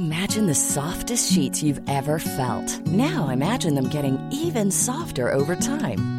Imagine softest sheet felt now imagine them Kevin softer over time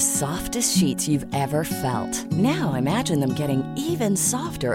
Softest sheet you ever felt now imagine even softer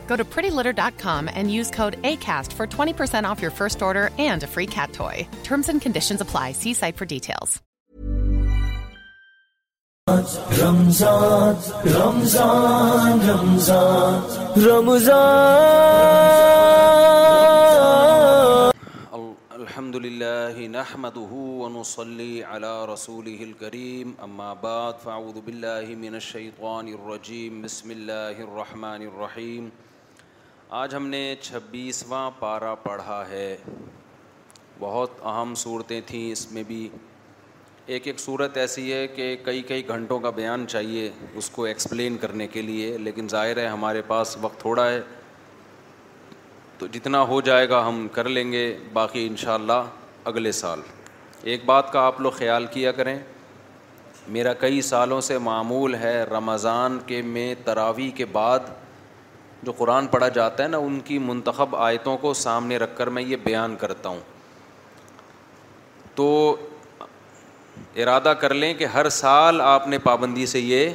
Go to prettylitter.com and use code ACAST for 20% off your first order and a free cat toy. Terms and conditions apply. See site for details. الحمد لله نحمده ونصلي على رسوله الكريم أما بعد فأعوذ بالله من الشيطان الرجيم بسم الله الرحمن الرحيم الرحيم آج ہم نے چھبیسواں پارا پڑھا ہے بہت اہم صورتیں تھیں اس میں بھی ایک ایک صورت ایسی ہے کہ کئی کئی گھنٹوں کا بیان چاہیے اس کو ایکسپلین کرنے کے لیے لیکن ظاہر ہے ہمارے پاس وقت تھوڑا ہے تو جتنا ہو جائے گا ہم کر لیں گے باقی انشاءاللہ اگلے سال ایک بات کا آپ لوگ خیال کیا کریں میرا کئی سالوں سے معمول ہے رمضان کے میں تراویح کے بعد جو قرآن پڑھا جاتا ہے نا ان کی منتخب آیتوں کو سامنے رکھ کر میں یہ بیان کرتا ہوں تو ارادہ کر لیں کہ ہر سال آپ نے پابندی سے یہ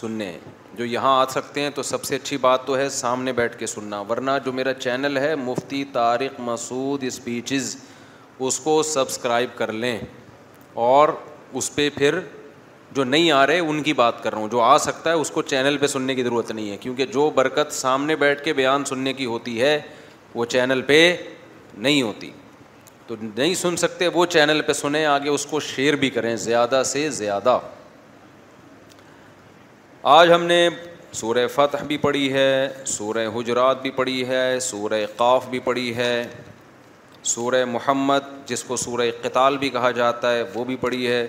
سننے جو یہاں آ سکتے ہیں تو سب سے اچھی بات تو ہے سامنے بیٹھ کے سننا ورنہ جو میرا چینل ہے مفتی طارق مسعود اسپیچز اس کو سبسکرائب کر لیں اور اس پہ پھر جو نہیں آ رہے ان کی بات کر رہا ہوں جو آ سکتا ہے اس کو چینل پہ سننے کی ضرورت نہیں ہے کیونکہ جو برکت سامنے بیٹھ کے بیان سننے کی ہوتی ہے وہ چینل پہ نہیں ہوتی تو نہیں سن سکتے وہ چینل پہ سنیں آگے اس کو شیئر بھی کریں زیادہ سے زیادہ آج ہم نے سورہ فتح بھی پڑھی ہے سورہ حجرات بھی پڑھی ہے سورہ قاف بھی پڑھی ہے سورہ محمد جس کو سورہ قطال بھی کہا جاتا ہے وہ بھی پڑھی ہے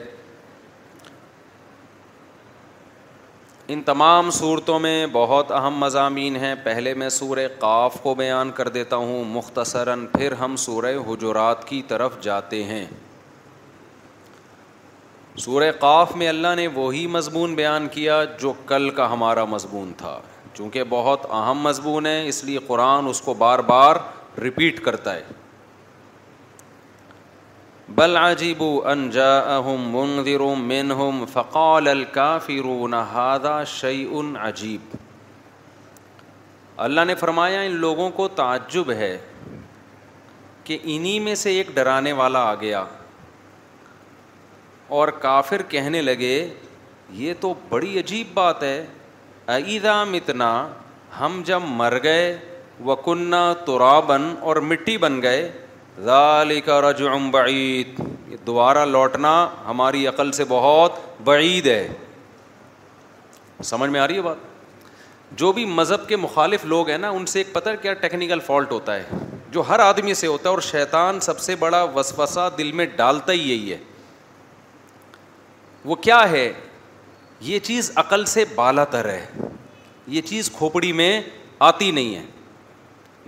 ان تمام صورتوں میں بہت اہم مضامین ہیں پہلے میں سورہ قاف کو بیان کر دیتا ہوں مختصراً پھر ہم سورہ حجرات کی طرف جاتے ہیں سورہ قاف میں اللہ نے وہی مضمون بیان کیا جو کل کا ہمارا مضمون تھا چونکہ بہت اہم مضمون ہے اس لیے قرآن اس کو بار بار رپیٹ کرتا ہے بل عجیب منظر منگ روم فقال الکافر نادا شعی ان عجیب اللہ نے فرمایا ان لوگوں کو تعجب ہے کہ انہیں میں سے ایک ڈرانے والا آ گیا اور کافر کہنے لگے یہ تو بڑی عجیب بات ہے عیدا متنا ہم جب مر گئے وکنہ تو رابن اور مٹی بن گئے کا رجعم بعید یہ دوبارہ لوٹنا ہماری عقل سے بہت بعید ہے سمجھ میں آ رہی ہے بات جو بھی مذہب کے مخالف لوگ ہیں نا ان سے ایک پتہ کیا ٹیکنیکل فالٹ ہوتا ہے جو ہر آدمی سے ہوتا ہے اور شیطان سب سے بڑا وسفسا دل میں ڈالتا ہی یہی ہے وہ کیا ہے یہ چیز عقل سے بالا تر ہے یہ چیز کھوپڑی میں آتی نہیں ہے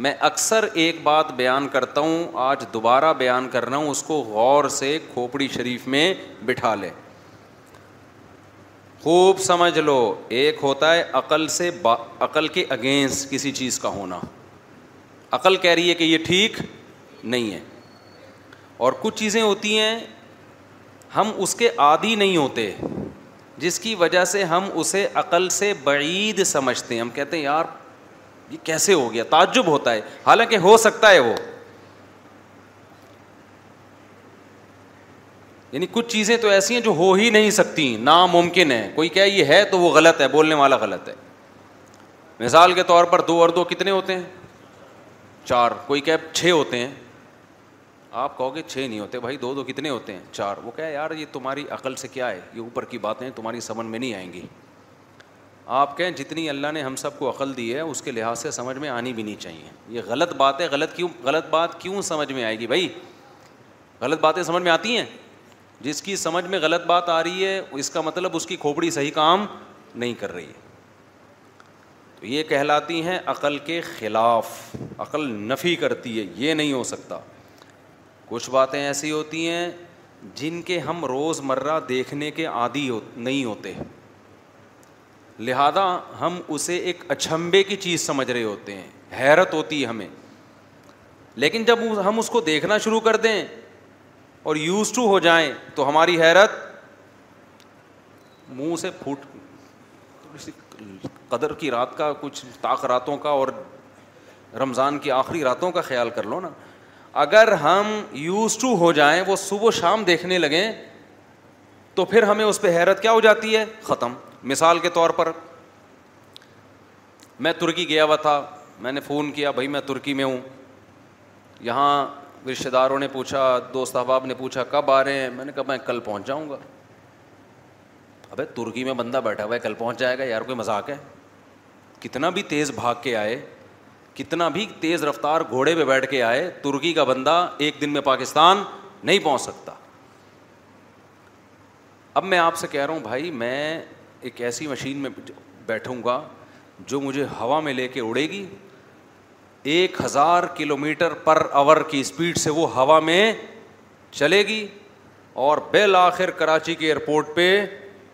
میں اکثر ایک بات بیان کرتا ہوں آج دوبارہ بیان کر رہا ہوں اس کو غور سے کھوپڑی شریف میں بٹھا لے خوب سمجھ لو ایک ہوتا ہے عقل سے با عقل کے اگینسٹ کسی چیز کا ہونا عقل کہہ رہی ہے کہ یہ ٹھیک نہیں ہے اور کچھ چیزیں ہوتی ہیں ہم اس کے عادی نہیں ہوتے جس کی وجہ سے ہم اسے عقل سے بعید سمجھتے ہیں ہم کہتے ہیں یار یہ کیسے ہو گیا تعجب ہوتا ہے حالانکہ ہو سکتا ہے وہ یعنی کچھ چیزیں تو ایسی ہیں جو ہو ہی نہیں سکتی ناممکن ہے کوئی یہ ہے تو وہ غلط ہے بولنے والا غلط ہے مثال کے طور پر دو اور دو کتنے ہوتے ہیں چار کوئی کہ چھ ہوتے ہیں آپ کہو گے چھ نہیں ہوتے بھائی دو دو کتنے ہوتے ہیں چار وہ کہہ یار یہ تمہاری عقل سے کیا ہے یہ اوپر کی باتیں تمہاری سمجھ میں نہیں آئیں گی آپ کہیں جتنی اللہ نے ہم سب کو عقل دی ہے اس کے لحاظ سے سمجھ میں آنی بھی نہیں چاہیے یہ غلط بات ہے غلط کیوں غلط بات کیوں سمجھ میں آئے گی بھائی غلط باتیں سمجھ میں آتی ہیں جس کی سمجھ میں غلط بات آ رہی ہے اس کا مطلب اس کی کھوپڑی صحیح کام نہیں کر رہی ہے تو یہ کہلاتی ہیں عقل کے خلاف عقل نفی کرتی ہے یہ نہیں ہو سکتا کچھ باتیں ایسی ہوتی ہیں جن کے ہم روز مرہ دیکھنے کے عادی ہو نہیں ہوتے لہذا ہم اسے ایک اچھمبے کی چیز سمجھ رہے ہوتے ہیں حیرت ہوتی ہے ہمیں لیکن جب ہم اس کو دیکھنا شروع کر دیں اور یوز ٹو ہو جائیں تو ہماری حیرت منہ سے پھوٹ قدر کی رات کا کچھ طاق راتوں کا اور رمضان کی آخری راتوں کا خیال کر لو نا اگر ہم یوز ٹو ہو جائیں وہ صبح و شام دیکھنے لگیں تو پھر ہمیں اس پہ حیرت کیا ہو جاتی ہے ختم مثال کے طور پر میں ترکی گیا ہوا تھا میں نے فون کیا بھائی میں ترکی میں ہوں یہاں رشتے داروں نے پوچھا دوست احباب نے پوچھا کب آ رہے ہیں میں نے کہا میں کل پہنچ جاؤں گا ابھی ترکی میں بندہ بیٹھا ہوا ہے کل پہنچ جائے گا یار کوئی مذاق ہے کتنا بھی تیز بھاگ کے آئے کتنا بھی تیز رفتار گھوڑے پہ بیٹھ کے آئے ترکی کا بندہ ایک دن میں پاکستان نہیں پہنچ سکتا اب میں آپ سے کہہ رہا ہوں بھائی میں ایک ایسی مشین میں بیٹھوں گا جو مجھے ہوا میں لے کے اڑے گی ایک ہزار کلو میٹر پر آور کی اسپیڈ سے وہ ہوا میں چلے گی اور بالآخر کراچی کے ایئرپورٹ پہ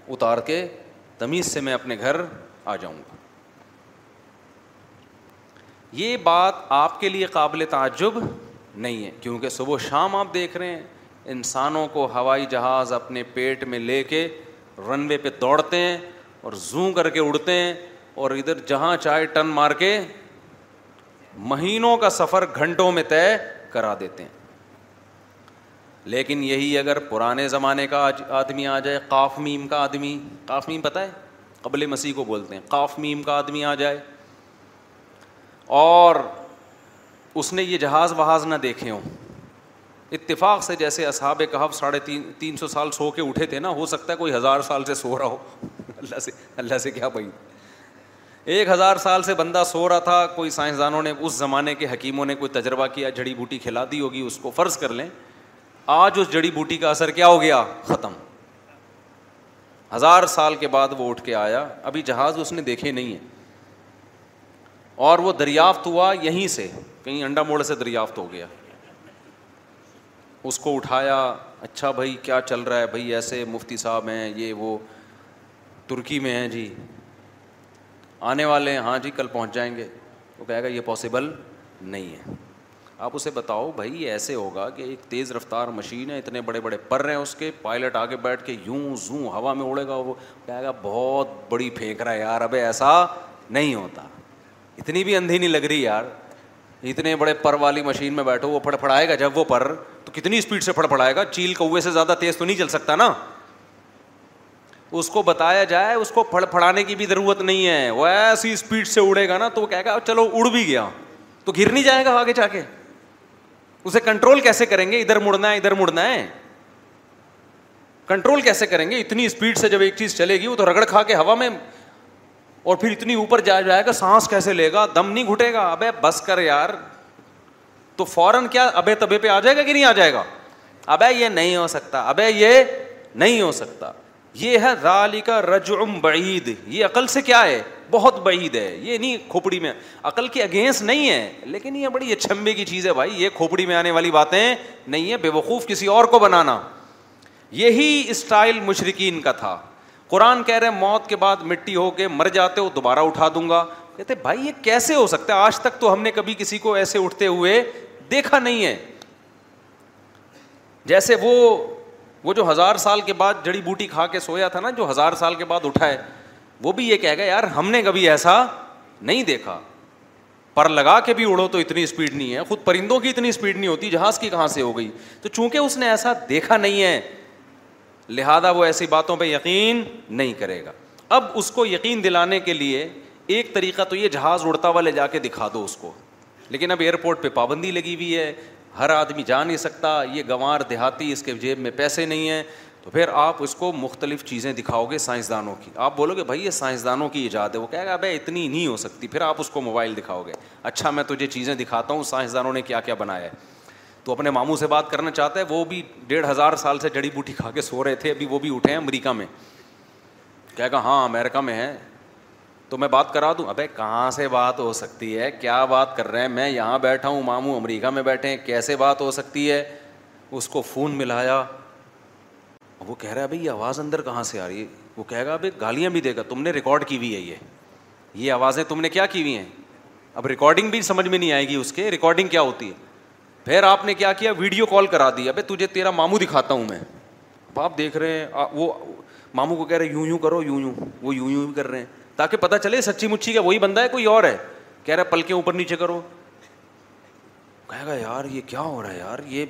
اتار کے تمیز سے میں اپنے گھر آ جاؤں گا یہ بات آپ کے لیے قابل تعجب نہیں ہے کیونکہ صبح شام آپ دیکھ رہے ہیں انسانوں کو ہوائی جہاز اپنے پیٹ میں لے کے رن وے پہ دوڑتے ہیں اور زوں کر کے اڑتے ہیں اور ادھر جہاں چاہے ٹن مار کے مہینوں کا سفر گھنٹوں میں طے کرا دیتے ہیں لیکن یہی اگر پرانے زمانے کا آدمی آ جائے کاف میم کا آدمی کاف میم پتہ ہے قبل مسیح کو بولتے ہیں کاف میم کا آدمی آ جائے اور اس نے یہ جہاز وہاز نہ دیکھے ہوں اتفاق سے جیسے اصحاب کہف ساڑھے تین تین سو سال سو کے اٹھے تھے نا ہو سکتا ہے کوئی ہزار سال سے سو رہا ہو اللہ سے اللہ سے کیا بھائی ایک ہزار سال سے بندہ سو رہا تھا کوئی سائنسدانوں نے اس زمانے کے حکیموں نے کوئی تجربہ کیا جڑی بوٹی کھلا دی ہوگی اس کو فرض کر لیں آج اس جڑی بوٹی کا اثر کیا ہو گیا ختم ہزار سال کے بعد وہ اٹھ کے آیا ابھی جہاز اس نے دیکھے نہیں ہے اور وہ دریافت ہوا یہیں سے کہیں انڈا موڑ سے دریافت ہو گیا اس کو اٹھایا اچھا بھائی کیا چل رہا ہے بھائی ایسے مفتی صاحب ہیں یہ وہ ترکی میں ہیں جی آنے والے ہیں ہاں جی کل پہنچ جائیں گے وہ کہے گا یہ پاسبل نہیں ہے آپ اسے بتاؤ بھائی ایسے ہوگا کہ ایک تیز رفتار مشین ہے اتنے بڑے بڑے پر ہیں اس کے پائلٹ آگے بیٹھ کے یوں زوں ہوا میں اڑے گا وہ کہے گا بہت بڑی پھینک رہا ہے یار اب ایسا نہیں ہوتا اتنی بھی اندھی نہیں لگ رہی یار اتنے بڑے پر والی مشین میں بیٹھو وہ پھڑ پھڑائے گا جب وہ پر تو کتنی اسپیڈ سے پڑائے گا چیل کوے سے زیادہ تیز تو نہیں چل سکتا نا اس کو بتایا جائے اس کو پڑ پڑانے کی بھی ضرورت نہیں ہے وہ ایسی اسپیڈ سے اڑے گا نا تو وہ کہے گا چلو اڑ بھی گیا تو گر نہیں جائے گا آگے جا کے اسے کنٹرول کیسے کریں گے ادھر مڑنا ہے ادھر مڑنا ہے کنٹرول کیسے کریں گے اتنی اسپیڈ سے جب ایک چیز چلے گی وہ تو رگڑ کھا کے ہوا میں اور پھر اتنی اوپر جا جائے گا سانس کیسے لے گا دم نہیں گھٹے گا ابے بس کر یار تو فوراً کیا ابے تبے پہ آ جائے گا کہ نہیں آ جائے گا ابے یہ نہیں ہو سکتا ابے یہ نہیں ہو سکتا یہ ہے رالی کا رجعم بعید یہ عقل سے کیا ہے بہت بعید ہے یہ نہیں کھوپڑی میں عقل کے اگینسٹ نہیں ہے لیکن یہ بڑی اچھمبے کی چیز ہے بھائی یہ کھوپڑی میں آنے والی باتیں نہیں ہیں بے وقوف کسی اور کو بنانا یہی اسٹائل مشرقین کا تھا قرآن کہہ رہے موت کے بعد مٹی ہو کے مر جاتے ہو دوبارہ اٹھا دوں گا کہتے بھائی یہ کیسے ہو سکتا ہے آج تک تو ہم نے کبھی کسی کو ایسے اٹھتے ہوئے دیکھا نہیں ہے جیسے وہ وہ جو ہزار سال کے بعد جڑی بوٹی کھا کے سویا تھا نا جو ہزار سال کے بعد اٹھائے وہ بھی یہ کہے گا یار ہم نے کبھی ایسا نہیں دیکھا پر لگا کے بھی اڑو تو اتنی اسپیڈ نہیں ہے خود پرندوں کی اتنی اسپیڈ نہیں ہوتی جہاز کی کہاں سے ہو گئی تو چونکہ اس نے ایسا دیکھا نہیں ہے لہذا وہ ایسی باتوں پہ یقین نہیں کرے گا اب اس کو یقین دلانے کے لیے ایک طریقہ تو یہ جہاز اڑتا ہوا لے جا کے دکھا دو اس کو لیکن اب ایئرپورٹ پہ پابندی لگی ہوئی ہے ہر آدمی جا نہیں سکتا یہ گنوار دیہاتی اس کے جیب میں پیسے نہیں ہیں تو پھر آپ اس کو مختلف چیزیں دکھاؤ گے سائنسدانوں کی آپ بولو گے بھائی یہ سائنسدانوں کی ایجاد ہے وہ کہے گا اب اتنی نہیں ہو سکتی پھر آپ اس کو موبائل دکھاؤ گے اچھا میں تجھے چیزیں دکھاتا ہوں سائنسدانوں نے کیا کیا بنایا ہے تو اپنے ماموں سے بات کرنا چاہتا ہے وہ بھی ڈیڑھ ہزار سال سے جڑی بوٹی کھا کے سو رہے تھے ابھی وہ بھی اٹھے ہیں امریکہ میں کہے گا ہاں امریکہ میں ہیں تو میں بات کرا دوں ابے کہاں سے بات ہو سکتی ہے کیا بات کر رہے ہیں میں یہاں بیٹھا ہوں ماموں امریکہ میں بیٹھے ہیں کیسے بات ہو سکتی ہے اس کو فون ملایا وہ کہہ رہا ہے بھائی یہ آواز اندر کہاں سے آ رہی ہے وہ کہے گا ابھی گالیاں بھی دے گا تم نے ریکارڈ کی ہوئی ہے یہ یہ آوازیں تم نے کیا کی ہوئی ہیں اب ریکارڈنگ بھی سمجھ میں نہیں آئے گی اس کے ریکارڈنگ کیا ہوتی ہے پھر آپ نے کیا کیا ویڈیو کال کرا دی ابھی تجھے تیرا ماموں دکھاتا ہوں میں اب آپ دیکھ رہے ہیں وہ ماموں کو کہہ رہے یوں یوں کرو یوں یوں وہ یوں یوں بھی کر رہے ہیں تاکہ پتا چلے سچی مچھی کا وہی بندہ ہے کوئی اور ہے کہہ رہا ہے پلکیں اوپر نیچے کرو کہے گا یار یہ کیا ہو رہا ہے یار یہ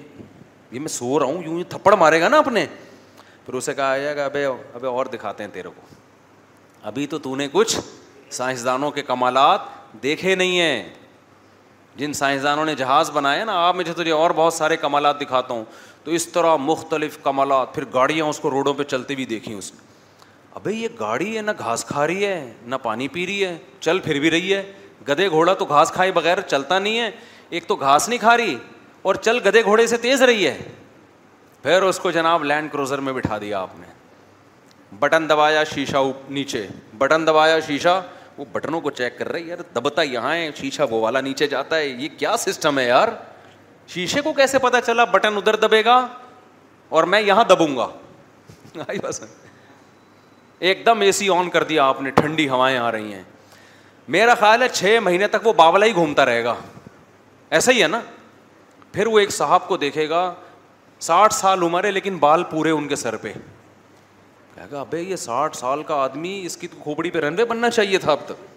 یہ میں سو رہا ہوں یوں یہ تھپڑ مارے گا نا اپنے پھر اسے کہا گا اور دکھاتے ہیں تیرے کو ابھی تو تو نے کچھ سائنسدانوں کے کمالات دیکھے نہیں ہیں جن سائنسدانوں نے جہاز بنایا نا آپ مجھے تجھے اور بہت سارے کمالات دکھاتا ہوں تو اس طرح مختلف کمالات پھر گاڑیاں اس کو روڈوں پہ چلتی بھی نے ابھی یہ گاڑی ہے نہ گھاس کھا رہی ہے نہ پانی پی رہی ہے چل پھر بھی رہی ہے گدے گھوڑا تو گھاس کھائے بغیر چلتا نہیں ہے ایک تو گھاس نہیں کھا رہی اور چل گدے گھوڑے سے تیز رہی ہے پھر اس کو جناب لینڈ کروزر میں بٹھا دیا آپ نے بٹن دبایا شیشہ نیچے بٹن دبایا شیشہ وہ بٹنوں کو چیک کر رہی ہے یار دبتا یہاں ہے شیشہ وہ والا نیچے جاتا ہے یہ کیا سسٹم ہے یار شیشے کو کیسے پتا چلا بٹن ادھر دبے گا اور میں یہاں دبوں گا ایک دم اے سی آن کر دیا آپ نے ٹھنڈی ہوائیں آ رہی ہیں میرا خیال ہے چھ مہینے تک وہ باولا ہی گھومتا رہے گا ایسا ہی ہے نا پھر وہ ایک صاحب کو دیکھے گا ساٹھ سال عمر ہے لیکن بال پورے ان کے سر پہ کہے گا یہ ساٹھ سال کا آدمی اس کی کھوپڑی پہ رنوے بننا چاہیے تھا اب تک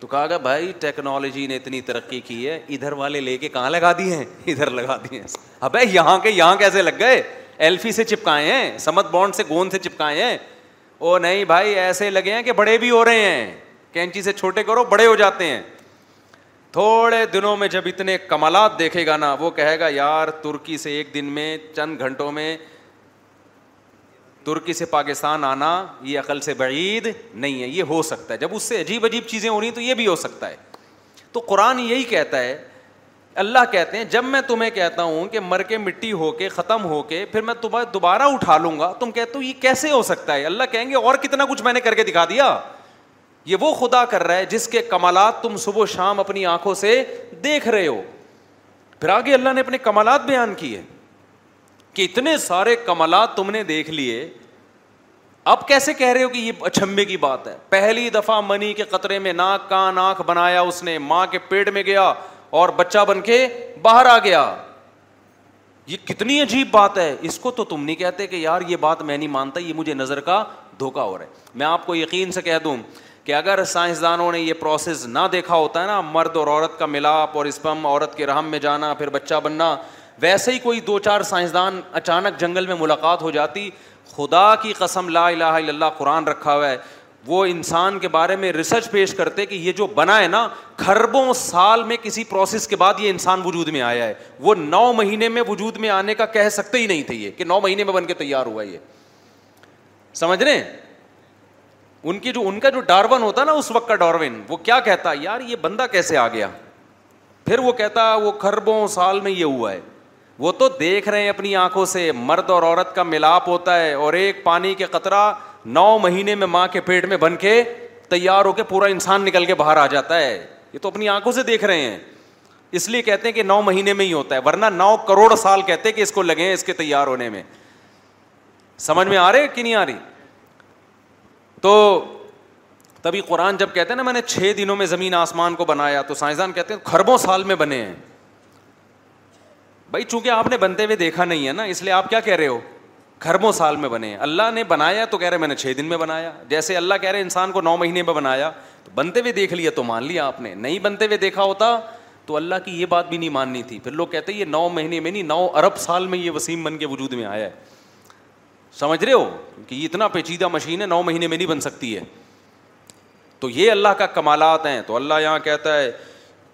تو کہا گا بھائی ٹیکنالوجی نے اتنی ترقی کی ہے ادھر والے لے کے کہاں لگا دیے ادھر لگا دیے ابے یہاں کے یہاں کیسے لگ گئے ایلفی سے چپکائے ہیں سمت بانڈ سے گون سے چپکائے ہیں او نہیں بھائی ایسے لگے ہیں کہ بڑے بھی ہو رہے ہیں کینچی سے چھوٹے کرو بڑے ہو جاتے ہیں تھوڑے دنوں میں جب اتنے کمالات دیکھے گا نا وہ کہے گا یار ترکی سے ایک دن میں چند گھنٹوں میں ترکی سے پاکستان آنا یہ عقل سے بعید نہیں ہے یہ ہو سکتا ہے جب اس سے عجیب عجیب چیزیں ہو رہی ہیں تو یہ بھی ہو سکتا ہے تو قرآن یہی کہتا ہے اللہ کہتے ہیں جب میں تمہیں کہتا ہوں کہ مر کے مٹی ہو کے ختم ہو کے پھر میں تمہیں دوبارہ اٹھا لوں گا تم کہتے ہو یہ کیسے ہو سکتا ہے اللہ کہیں گے اور کتنا کچھ میں نے کر کے دکھا دیا یہ وہ خدا کر رہا ہے جس کے کمالات تم صبح و شام اپنی آنکھوں سے دیکھ رہے ہو پھر آگے اللہ نے اپنے کمالات بیان کیے کہ اتنے سارے کمالات تم نے دیکھ لیے اب کیسے کہہ رہے ہو کہ یہ اچھمبے کی بات ہے پہلی دفعہ منی کے قطرے میں ناک کا ناک بنایا اس نے ماں کے پیٹ میں گیا اور بچہ بن کے باہر آ گیا یہ کتنی عجیب بات ہے اس کو تو تم نہیں کہتے کہ یار یہ بات میں نہیں مانتا یہ مجھے نظر کا دھوکا ہو رہا ہے میں آپ کو یقین سے کہہ دوں کہ اگر سائنسدانوں نے یہ پروسیس نہ دیکھا ہوتا ہے نا مرد اور عورت کا ملاپ اور اسپم عورت کے رحم میں جانا پھر بچہ بننا ویسے ہی کوئی دو چار سائنسدان اچانک جنگل میں ملاقات ہو جاتی خدا کی قسم لا الہ الا اللہ قرآن رکھا ہوا ہے وہ انسان کے بارے میں ریسرچ پیش کرتے کہ یہ جو بنا ہے نا کھربوں سال میں کسی پروسیس کے بعد یہ انسان وجود میں آیا ہے وہ نو مہینے میں وجود میں آنے کا کہہ سکتے ہی نہیں تھے یہ کہ نو مہینے میں بن کے تیار ہوا یہ سمجھ رہے ان کی جو ان کا جو ڈارون ہوتا نا اس وقت کا ڈاروین وہ کیا کہتا یار یہ بندہ کیسے آ گیا پھر وہ کہتا وہ کھربوں سال میں یہ ہوا ہے وہ تو دیکھ رہے ہیں اپنی آنکھوں سے مرد اور عورت کا ملاپ ہوتا ہے اور ایک پانی کے قطرہ نو مہینے میں ماں کے پیٹ میں بن کے تیار ہو کے پورا انسان نکل کے باہر آ جاتا ہے یہ تو اپنی آنکھوں سے دیکھ رہے ہیں اس لیے کہتے ہیں کہ نو مہینے میں ہی ہوتا ہے ورنہ نو کروڑ سال کہتے ہیں کہ اس کو لگے اس کے تیار ہونے میں سمجھ میں آ رہے کہ نہیں آ رہی تو تبھی قرآن جب کہتے ہیں نا میں نے چھ دنوں میں زمین آسمان کو بنایا تو سائنسدان کہتے ہیں خربوں سال میں بنے ہیں بھائی چونکہ آپ نے بنتے ہوئے دیکھا نہیں ہے نا اس لیے آپ کیا کہہ رہے ہو گھرموں سال میں بنے اللہ نے بنایا تو کہہ رہے میں نے چھ دن میں بنایا جیسے اللہ کہہ رہے انسان کو نو مہینے میں بنایا تو بنتے ہوئے دیکھ لیا تو مان لیا آپ نے نہیں بنتے ہوئے دیکھا ہوتا تو اللہ کی یہ بات بھی نہیں ماننی تھی پھر لوگ کہتے یہ نو مہینے میں نہیں نو ارب سال میں یہ وسیم بن کے وجود میں آیا ہے سمجھ رہے ہو کہ یہ اتنا پیچیدہ مشین ہے نو مہینے میں نہیں بن سکتی ہے تو یہ اللہ کا کمالات ہیں تو اللہ یہاں کہتا ہے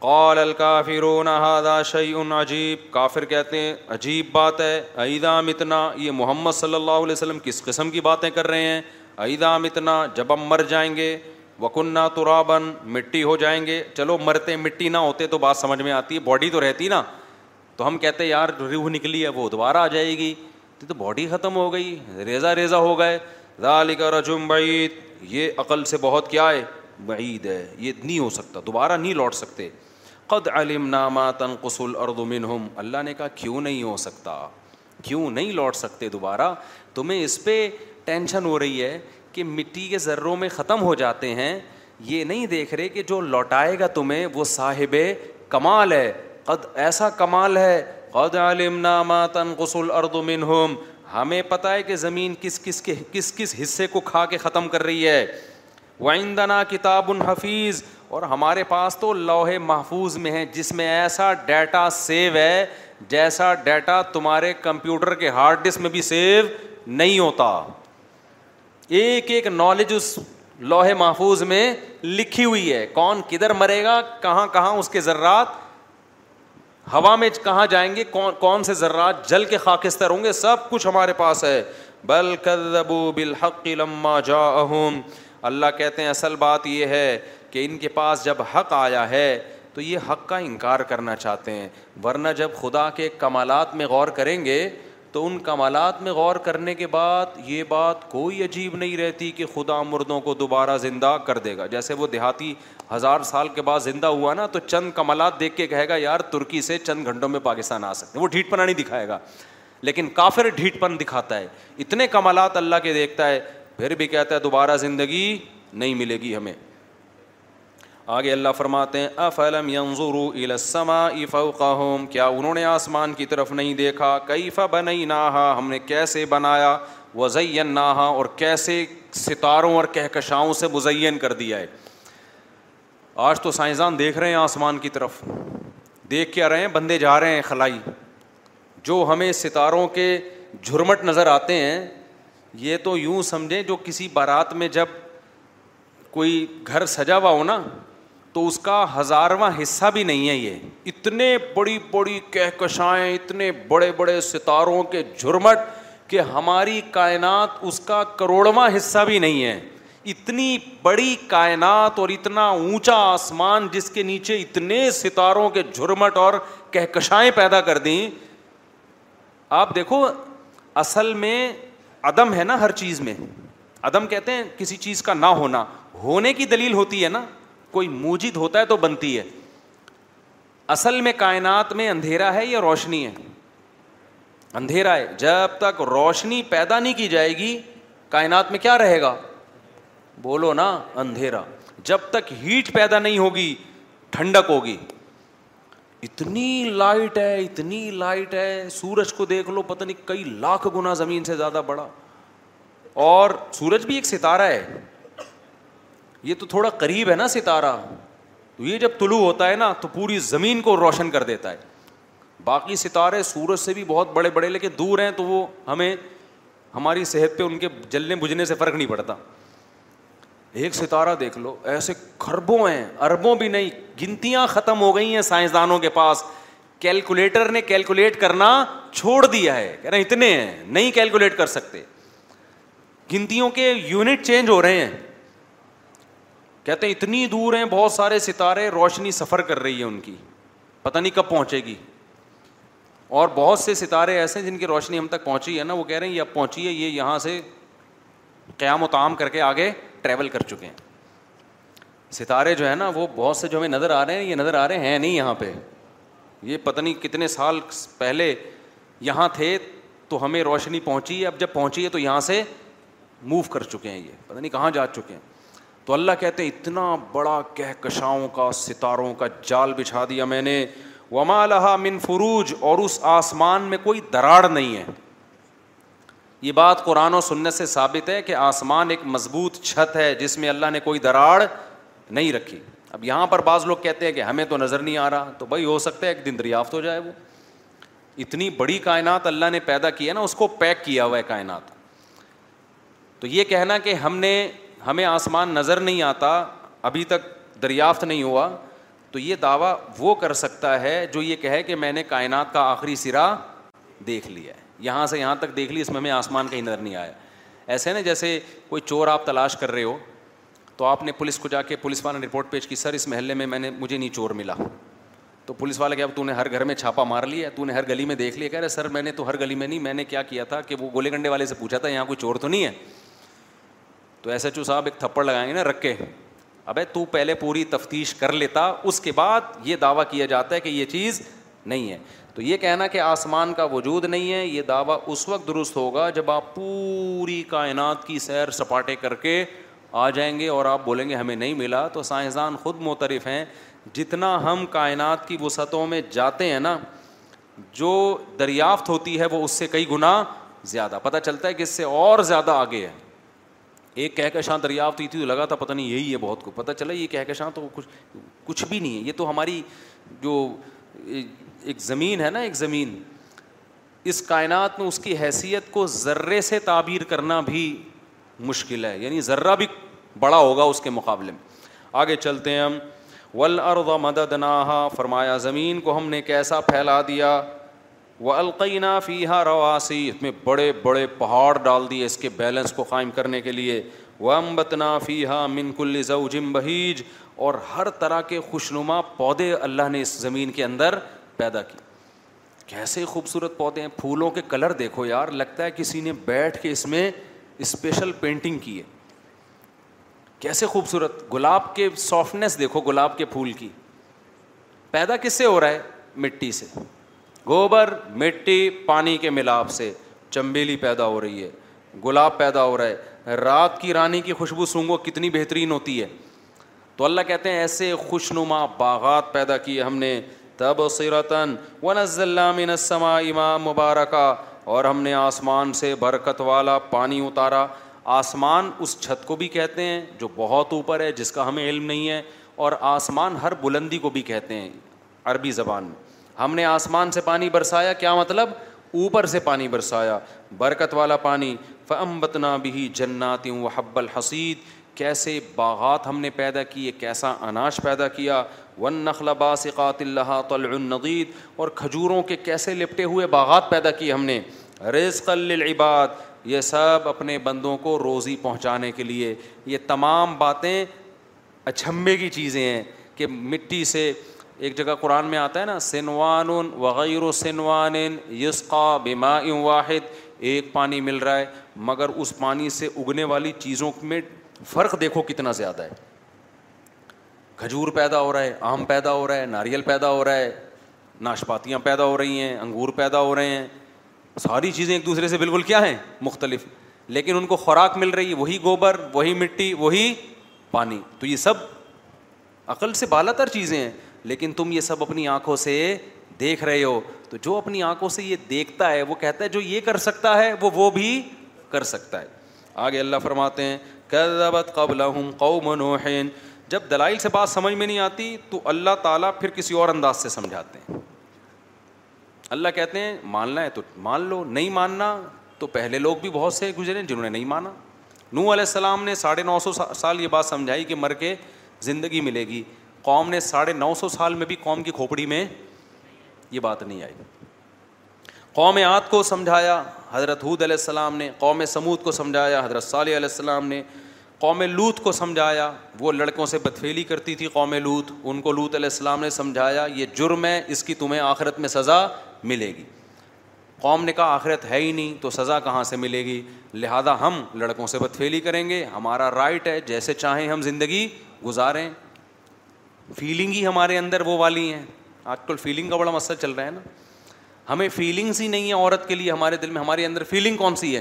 قال الکافرون هذا شیء عجیب کافر کہتے ہیں عجیب بات ہے ایدہ متنا یہ محمد صلی اللہ علیہ وسلم کس قسم کی باتیں کر رہے ہیں ایدہ متنا جب ہم مر جائیں گے وکنہ ترابن مٹی ہو جائیں گے چلو مرتے مٹی نہ ہوتے تو بات سمجھ میں آتی ہے باڈی تو رہتی نا تو ہم کہتے ہیں یار روح نکلی ہے وہ دوبارہ آ جائے گی تو باڈی ختم ہو گئی ریزہ ریزا ہو گئے ذالک رجم بعید یہ عقل سے بہت کیا ہے بعید ہے یہ نہیں ہو سکتا دوبارہ نہیں لوٹ سکتے قد علم نامہ تن الارض منہم ہم اللہ نے کہا کیوں نہیں ہو سکتا کیوں نہیں لوٹ سکتے دوبارہ تمہیں اس پہ ٹینشن ہو رہی ہے کہ مٹی کے ذروں میں ختم ہو جاتے ہیں یہ نہیں دیکھ رہے کہ جو لوٹائے گا تمہیں وہ صاحب کمال ہے قد ایسا کمال ہے قد عالم نامہ تن الارض منہم ہم ہمیں پتہ ہے کہ زمین کس کس کے کس کس حصے کو کھا کے ختم کر رہی ہے وائندنا کتاب حفیظ اور ہمارے پاس تو لوہے محفوظ میں ہے جس میں ایسا ڈیٹا سیو ہے جیسا ڈیٹا تمہارے کمپیوٹر کے ہارڈ ڈسک میں بھی سیو نہیں ہوتا ایک ایک نالج اس لوہے محفوظ میں لکھی ہوئی ہے کون کدھر مرے گا کہاں کہاں اس کے ذرات ہوا میں کہاں جائیں گے کون کون سے ذرات جل کے خاکستر ہوں گے سب کچھ ہمارے پاس ہے بل بالحق لما اللہ کہتے ہیں اصل بات یہ ہے کہ ان کے پاس جب حق آیا ہے تو یہ حق کا انکار کرنا چاہتے ہیں ورنہ جب خدا کے کمالات میں غور کریں گے تو ان کمالات میں غور کرنے کے بعد یہ بات کوئی عجیب نہیں رہتی کہ خدا مردوں کو دوبارہ زندہ کر دے گا جیسے وہ دیہاتی ہزار سال کے بعد زندہ ہوا نا تو چند کمالات دیکھ کے کہے گا یار ترکی سے چند گھنٹوں میں پاکستان آ سکتے وہ ڈھیٹ پنا نہیں دکھائے گا لیکن کافر ڈھیٹ پن دکھاتا ہے اتنے کمالات اللہ کے دیکھتا ہے پھر بھی کہتا ہے دوبارہ زندگی نہیں ملے گی ہمیں آگے اللہ فرماتے ہیں افلم الى السماء فوقهم کیا انہوں نے آسمان کی طرف نہیں دیکھا کیف بنیناها ہم نے کیسے بنایا وزیناها اور کیسے ستاروں اور کہکشاؤں سے مزین کر دیا ہے آج تو سائنسدان دیکھ رہے ہیں آسمان کی طرف دیکھ کے آ رہے ہیں بندے جا رہے ہیں خلائی جو ہمیں ستاروں کے جھرمٹ نظر آتے ہیں یہ تو یوں سمجھیں جو کسی بارات میں جب کوئی گھر سجا ہوا ہو نا تو اس کا ہزارواں حصہ بھی نہیں ہے یہ اتنے بڑی بڑی کہکشائیں اتنے بڑے بڑے ستاروں کے جھرمٹ کہ ہماری کائنات اس کا کروڑواں حصہ بھی نہیں ہے اتنی بڑی کائنات اور اتنا اونچا آسمان جس کے نیچے اتنے ستاروں کے جھرمٹ اور کہکشائیں پیدا کر دیں آپ دیکھو اصل میں عدم ہے نا ہر چیز میں عدم کہتے ہیں کسی چیز کا نہ ہونا ہونے کی دلیل ہوتی ہے نا کوئی موجد ہوتا ہے تو بنتی ہے اصل میں کائنات میں اندھیرا ہے یا روشنی ہے ہے اندھیرا جب تک روشنی پیدا نہیں کی جائے گی کائنات میں کیا رہے گا بولو نا اندھیرا جب تک ہیٹ پیدا نہیں ہوگی ٹھنڈک ہوگی اتنی لائٹ ہے اتنی لائٹ ہے سورج کو دیکھ لو پتہ نہیں کئی لاکھ گنا زمین سے زیادہ بڑا اور سورج بھی ایک ستارہ ہے یہ تو تھوڑا قریب ہے نا ستارہ تو یہ جب طلوع ہوتا ہے نا تو پوری زمین کو روشن کر دیتا ہے باقی ستارے سورج سے بھی بہت بڑے بڑے لیکن دور ہیں تو وہ ہمیں ہماری صحت پہ ان کے جلنے بجھنے سے فرق نہیں پڑتا ایک ستارہ دیکھ لو ایسے کھربوں ہیں اربوں بھی نہیں گنتیاں ختم ہو گئی ہیں سائنسدانوں کے پاس کیلکولیٹر نے کیلکولیٹ کرنا چھوڑ دیا ہے کہہ رہے اتنے ہیں نہیں کیلکولیٹ کر سکتے گنتیوں کے یونٹ چینج ہو رہے ہیں کہتے ہیں اتنی دور ہیں بہت سارے ستارے روشنی سفر کر رہی ہے ان کی پتہ نہیں کب پہنچے گی اور بہت سے ستارے ایسے ہیں جن کی روشنی ہم تک پہنچی ہے نا وہ کہہ رہے ہیں یہ اب پہنچی ہے یہ یہاں سے قیام و تعام کر کے آگے ٹریول کر چکے ہیں ستارے جو ہے نا وہ بہت سے جو ہمیں نظر آ رہے ہیں یہ نظر آ رہے ہیں نہیں یہاں پہ یہ پتہ نہیں کتنے سال پہلے یہاں تھے تو ہمیں روشنی پہنچی ہے اب جب پہنچی ہے تو یہاں سے موو کر چکے ہیں یہ پتہ نہیں کہاں جا چکے ہیں تو اللہ کہتے ہیں اتنا بڑا کہکشاؤں کا ستاروں کا جال بچھا دیا میں نے وما لہا من فروج اور اس آسمان میں کوئی دراڑ نہیں ہے یہ بات قرآن و سننے سے ثابت ہے کہ آسمان ایک مضبوط چھت ہے جس میں اللہ نے کوئی دراڑ نہیں رکھی اب یہاں پر بعض لوگ کہتے ہیں کہ ہمیں تو نظر نہیں آ رہا تو بھائی ہو سکتا ہے ایک دن دریافت ہو جائے وہ اتنی بڑی کائنات اللہ نے پیدا کی ہے نا اس کو پیک کیا ہوا ہے کائنات تو یہ کہنا کہ ہم نے ہمیں آسمان نظر نہیں آتا ابھی تک دریافت نہیں ہوا تو یہ دعویٰ وہ کر سکتا ہے جو یہ کہے کہ میں نے کائنات کا آخری سرا دیکھ لیا ہے یہاں سے یہاں تک دیکھ لی اس میں ہمیں آسمان کہیں نظر نہیں آیا ایسے نا جیسے کوئی چور آپ تلاش کر رہے ہو تو آپ نے پولیس کو جا کے پولیس والا نے رپورٹ پیش کی سر اس محلے میں میں نے مجھے نہیں چور ملا تو پولیس والا کہ اب تو نے ہر گھر میں چھاپا مار لیا تو نے ہر گلی میں دیکھ لیا کہہ رہے سر میں نے تو ہر گلی میں نہیں میں نے کیا کیا تھا کہ وہ گولے گنڈے والے سے پوچھا تھا یہاں کوئی چور تو نہیں ہے تو ایس ایچ او صاحب ایک تھپڑ لگائیں گے نا رکھے ابے تو پہلے پوری تفتیش کر لیتا اس کے بعد یہ دعویٰ کیا جاتا ہے کہ یہ چیز نہیں ہے تو یہ کہنا کہ آسمان کا وجود نہیں ہے یہ دعویٰ اس وقت درست ہوگا جب آپ پوری کائنات کی سیر سپاٹے کر کے آ جائیں گے اور آپ بولیں گے ہمیں نہیں ملا تو سائنسدان خود معترف ہیں جتنا ہم کائنات کی وسعتوں میں جاتے ہیں نا جو دریافت ہوتی ہے وہ اس سے کئی گنا زیادہ پتہ چلتا ہے کہ اس سے اور زیادہ آگے ہے ایک کہکشاں دریافت ہوئی تھی تو لگا تھا پتہ نہیں یہی ہے بہت کو پتہ چلا یہ کہکشاں تو کچھ کچھ بھی نہیں ہے یہ تو ہماری جو ایک زمین ہے نا ایک زمین اس کائنات میں اس کی حیثیت کو ذرے سے تعبیر کرنا بھی مشکل ہے یعنی ذرہ بھی بڑا ہوگا اس کے مقابلے میں آگے چلتے ہیں ہم ول ارود مدد فرمایا زمین کو ہم نے کیسا پھیلا دیا وہ القینہ فی ہا اس میں بڑے بڑے پہاڑ ڈال دیے اس کے بیلنس کو قائم کرنے کے لیے وہ امبتنا فی ہا منکل زوجم جم اور ہر طرح کے خوش نما پودے اللہ نے اس زمین کے اندر پیدا کی کیسے خوبصورت پودے ہیں پھولوں کے کلر دیکھو یار لگتا ہے کسی نے بیٹھ کے اس میں اسپیشل پینٹنگ کی ہے کیسے خوبصورت گلاب کے سافٹنیس دیکھو گلاب کے پھول کی پیدا کس سے ہو رہا ہے مٹی سے گوبر مٹی پانی کے ملاپ سے چمبیلی پیدا ہو رہی ہے گلاب پیدا ہو رہا ہے رات کی رانی کی خوشبو سونگو کتنی بہترین ہوتی ہے تو اللہ کہتے ہیں ایسے خوش نما باغات پیدا کیے ہم نے تب و سیرتاً و امام مبارکہ اور ہم نے آسمان سے برکت والا پانی اتارا آسمان اس چھت کو بھی کہتے ہیں جو بہت اوپر ہے جس کا ہمیں علم نہیں ہے اور آسمان ہر بلندی کو بھی کہتے ہیں عربی زبان میں ہم نے آسمان سے پانی برسایا کیا مطلب اوپر سے پانی برسایا برکت والا پانی فم بتنا بھی جناتی ہوں و حب الحسید کیسے باغات ہم نے پیدا کیے کیسا اناج پیدا کیا ون نخل باسقات اللہ النغید اور کھجوروں کے کیسے لپٹے ہوئے باغات پیدا کیے ہم نے رزق للعباد یہ سب اپنے بندوں کو روزی پہنچانے کے لیے یہ تمام باتیں اچھمبے کی چیزیں ہیں کہ مٹی سے ایک جگہ قرآن میں آتا ہے نا سنوان وغیر و سنوان یسقا واحد ایک پانی مل رہا ہے مگر اس پانی سے اگنے والی چیزوں میں فرق دیکھو کتنا زیادہ ہے کھجور پیدا ہو رہا ہے آم پیدا ہو رہا ہے ناریل پیدا ہو رہا ہے ناشپاتیاں پیدا ہو رہی ہیں انگور پیدا ہو رہے ہیں ساری چیزیں ایک دوسرے سے بالکل کیا ہیں مختلف لیکن ان کو خوراک مل رہی ہے وہی گوبر وہی مٹی وہی پانی تو یہ سب عقل سے بالا تر چیزیں ہیں لیکن تم یہ سب اپنی آنکھوں سے دیکھ رہے ہو تو جو اپنی آنکھوں سے یہ دیکھتا ہے وہ کہتا ہے جو یہ کر سکتا ہے وہ وہ بھی کر سکتا ہے آگے اللہ فرماتے ہیں کذبت قبلہم قوم جب دلائل سے بات سمجھ میں نہیں آتی تو اللہ تعالیٰ پھر کسی اور انداز سے سمجھاتے ہیں اللہ کہتے ہیں ماننا ہے تو مان لو نہیں ماننا تو پہلے لوگ بھی بہت سے گزرے ہیں جنہوں نے نہیں مانا نو علیہ السلام نے ساڑھے نو سو سال یہ بات سمجھائی کہ مر کے زندگی ملے گی قوم نے ساڑھے نو سو سال میں بھی قوم کی کھوپڑی میں یہ بات نہیں آئی قوم آت کو سمجھایا حضرت حود علیہ السلام نے قوم سمود کو سمجھایا حضرت صالح علیہ السلام نے قوم لوت کو سمجھایا وہ لڑکوں سے بدفیلی کرتی تھی قوم لوت ان کو لوت علیہ السلام نے سمجھایا یہ جرم ہے اس کی تمہیں آخرت میں سزا ملے گی قوم نے کہا آخرت ہے ہی نہیں تو سزا کہاں سے ملے گی لہٰذا ہم لڑکوں سے بدفیلی کریں گے ہمارا رائٹ ہے جیسے چاہیں ہم زندگی گزاریں فیلنگ ہی ہمارے اندر وہ والی ہیں آج کل فیلنگ کا بڑا مسئلہ چل رہا ہے نا ہمیں فیلنگس ہی نہیں ہے عورت کے لیے ہمارے دل میں ہمارے اندر فیلنگ کون سی ہے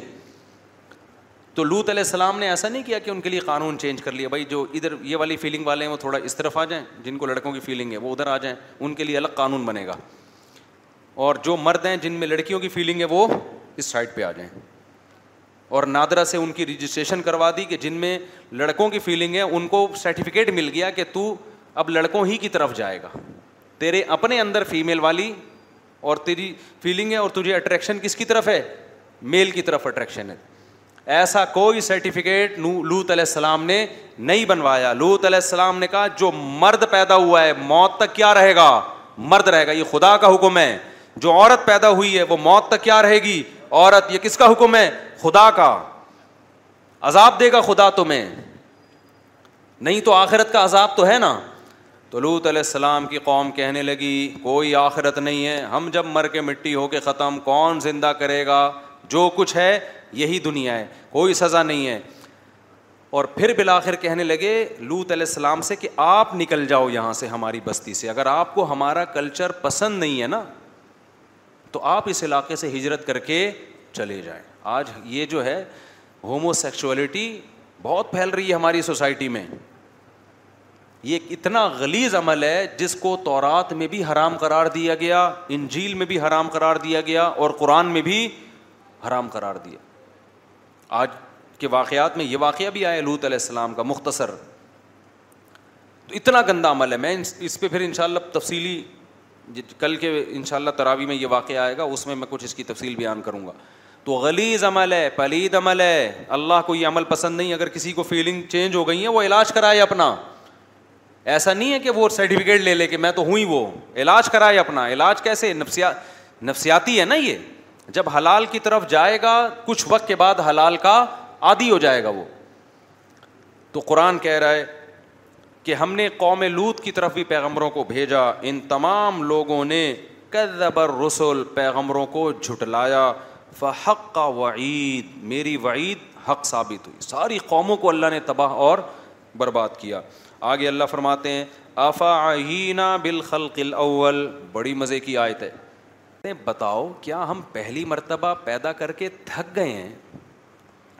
تو لوت علیہ السلام نے ایسا نہیں کیا کہ ان کے لیے قانون چینج کر لیا بھائی جو ادھر یہ والی فیلنگ والے ہیں وہ تھوڑا اس طرف آ جائیں جن کو لڑکوں کی فیلنگ ہے وہ ادھر آ جائیں ان کے لیے الگ قانون بنے گا اور جو مرد ہیں جن میں لڑکیوں کی فیلنگ ہے وہ اس سائڈ پہ آ جائیں اور نادرا سے ان کی رجسٹریشن کروا دی کہ جن میں لڑکوں کی فیلنگ ہے ان کو سرٹیفکیٹ مل گیا کہ تو اب لڑکوں ہی کی طرف جائے گا تیرے اپنے اندر فیمیل والی اور تیری فیلنگ ہے اور تجھے اٹریکشن کس کی طرف ہے میل کی طرف اٹریکشن ہے ایسا کوئی سرٹیفکیٹ لوت علیہ السلام نے نہیں بنوایا لوت علیہ السلام نے کہا جو مرد پیدا ہوا ہے موت تک کیا رہے گا مرد رہے گا یہ خدا کا حکم ہے جو عورت پیدا ہوئی ہے وہ موت تک کیا رہے گی عورت یہ کس کا حکم ہے خدا کا عذاب دے گا خدا تمہیں نہیں تو آخرت کا عذاب تو ہے نا تو لوت علیہ السلام کی قوم کہنے لگی کوئی آخرت نہیں ہے ہم جب مر کے مٹی ہو کے ختم کون زندہ کرے گا جو کچھ ہے یہی دنیا ہے کوئی سزا نہیں ہے اور پھر بالآخر کہنے لگے لوت علیہ السلام سے کہ آپ نکل جاؤ یہاں سے ہماری بستی سے اگر آپ کو ہمارا کلچر پسند نہیں ہے نا تو آپ اس علاقے سے ہجرت کر کے چلے جائیں آج یہ جو ہے ہومو سیکچولیٹی بہت پھیل رہی ہے ہماری سوسائٹی میں یہ اتنا غلیز عمل ہے جس کو تورات میں بھی حرام قرار دیا گیا انجیل میں بھی حرام قرار دیا گیا اور قرآن میں بھی حرام قرار دیا آج کے واقعات میں یہ واقعہ بھی آیا لوت علیہ السلام کا مختصر تو اتنا گندہ عمل ہے میں اس پہ پھر شاء اللہ تفصیلی کل کے ان شاء اللہ تراوی میں یہ واقعہ آئے گا اس میں میں کچھ اس کی تفصیل بیان کروں گا تو غلیز عمل ہے پلید عمل ہے اللہ کو یہ عمل پسند نہیں اگر کسی کو فیلنگ چینج ہو گئی ہے وہ علاج کرائے اپنا ایسا نہیں ہے کہ وہ سرٹیفکیٹ لے لے کے میں تو ہوں ہی وہ علاج کرائے اپنا علاج کیسے نفسیاتی ہے نا یہ جب حلال کی طرف جائے گا کچھ وقت کے بعد حلال کا عادی ہو جائے گا وہ تو قرآن کہہ رہا ہے کہ ہم نے قوم لوت کی طرف بھی پیغمبروں کو بھیجا ان تمام لوگوں نے رسول پیغمبروں کو جھٹلایا فحق کا وعید میری وعید حق ثابت ہوئی ساری قوموں کو اللہ نے تباہ اور برباد کیا آگے اللہ فرماتے ہیں آفا آگینا بالخلقل اول بڑی مزے کی آیت ہے بتاؤ کیا ہم پہلی مرتبہ پیدا کر کے تھک گئے ہیں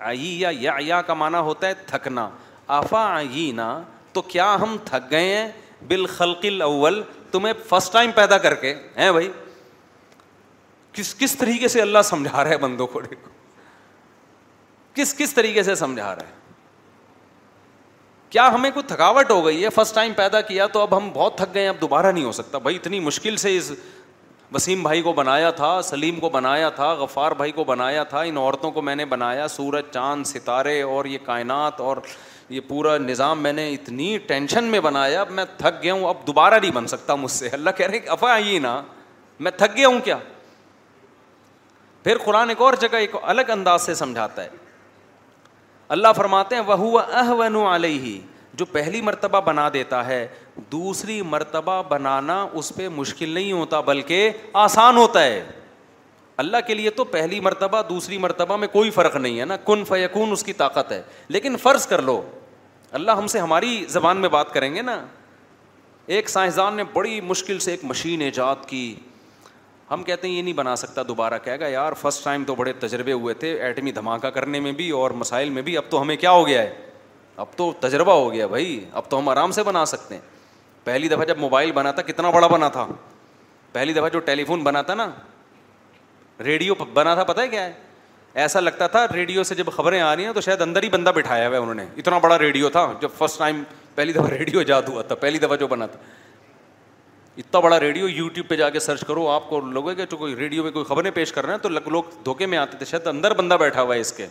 آئی یا کا معنی ہوتا ہے تھکنا آفا آئینا تو کیا ہم تھک گئے بل خلقل اول تمہیں فرسٹ ٹائم پیدا کر کے ہیں بھائی کس کس طریقے سے اللہ سمجھا رہا ہے بندوں کو دیکھو کس کس طریقے سے سمجھا رہا ہے کیا ہمیں کوئی تھکاوٹ ہو گئی ہے فرسٹ ٹائم پیدا کیا تو اب ہم بہت تھک گئے ہیں اب دوبارہ نہیں ہو سکتا بھائی اتنی مشکل سے اس وسیم بھائی کو بنایا تھا سلیم کو بنایا تھا غفار بھائی کو بنایا تھا ان عورتوں کو میں نے بنایا سورج چاند ستارے اور یہ کائنات اور یہ پورا نظام میں نے اتنی ٹینشن میں بنایا اب میں تھک گیا ہوں اب دوبارہ نہیں بن سکتا مجھ سے اللہ کہہ رہے کہ افا آئیے نا میں تھک گیا ہوں کیا پھر قرآن ایک اور جگہ ایک الگ انداز سے سمجھاتا ہے اللہ فرماتے ہیں وہ ون علیہ جو پہلی مرتبہ بنا دیتا ہے دوسری مرتبہ بنانا اس پہ مشکل نہیں ہوتا بلکہ آسان ہوتا ہے اللہ کے لیے تو پہلی مرتبہ دوسری مرتبہ میں کوئی فرق نہیں ہے نا کن فیقون اس کی طاقت ہے لیکن فرض کر لو اللہ ہم سے ہماری زبان میں بات کریں گے نا ایک سائنسدان نے بڑی مشکل سے ایک مشین ایجاد کی ہم کہتے ہیں یہ نہیں بنا سکتا دوبارہ کہے گا یار فرسٹ ٹائم تو بڑے تجربے ہوئے تھے ایٹمی دھماکہ کرنے میں بھی اور مسائل میں بھی اب تو ہمیں کیا ہو گیا ہے اب تو تجربہ ہو گیا بھائی اب تو ہم آرام سے بنا سکتے ہیں پہلی دفعہ جب موبائل بنا تھا کتنا بڑا بنا تھا پہلی دفعہ جو ٹیلی فون بنا تھا نا ریڈیو بنا تھا پتہ ہے کیا ہے ایسا لگتا تھا ریڈیو سے جب خبریں آ رہی ہیں تو شاید اندر ہی بندہ بٹھایا ہوا ہے انہوں نے اتنا بڑا ریڈیو تھا جب فرسٹ ٹائم پہلی دفعہ ریڈیو جاد ہوا تھا پہلی دفعہ جو بنا تھا اتنا بڑا ریڈیو یوٹیوب پہ جا کے سرچ کرو آپ کو لوگ ریڈیو میں کوئی خبریں پیش کر رہے ہیں تو لوگ دھوکے میں آتے تھے شاید اندر بندہ بیٹھا ہوا ہے اس کے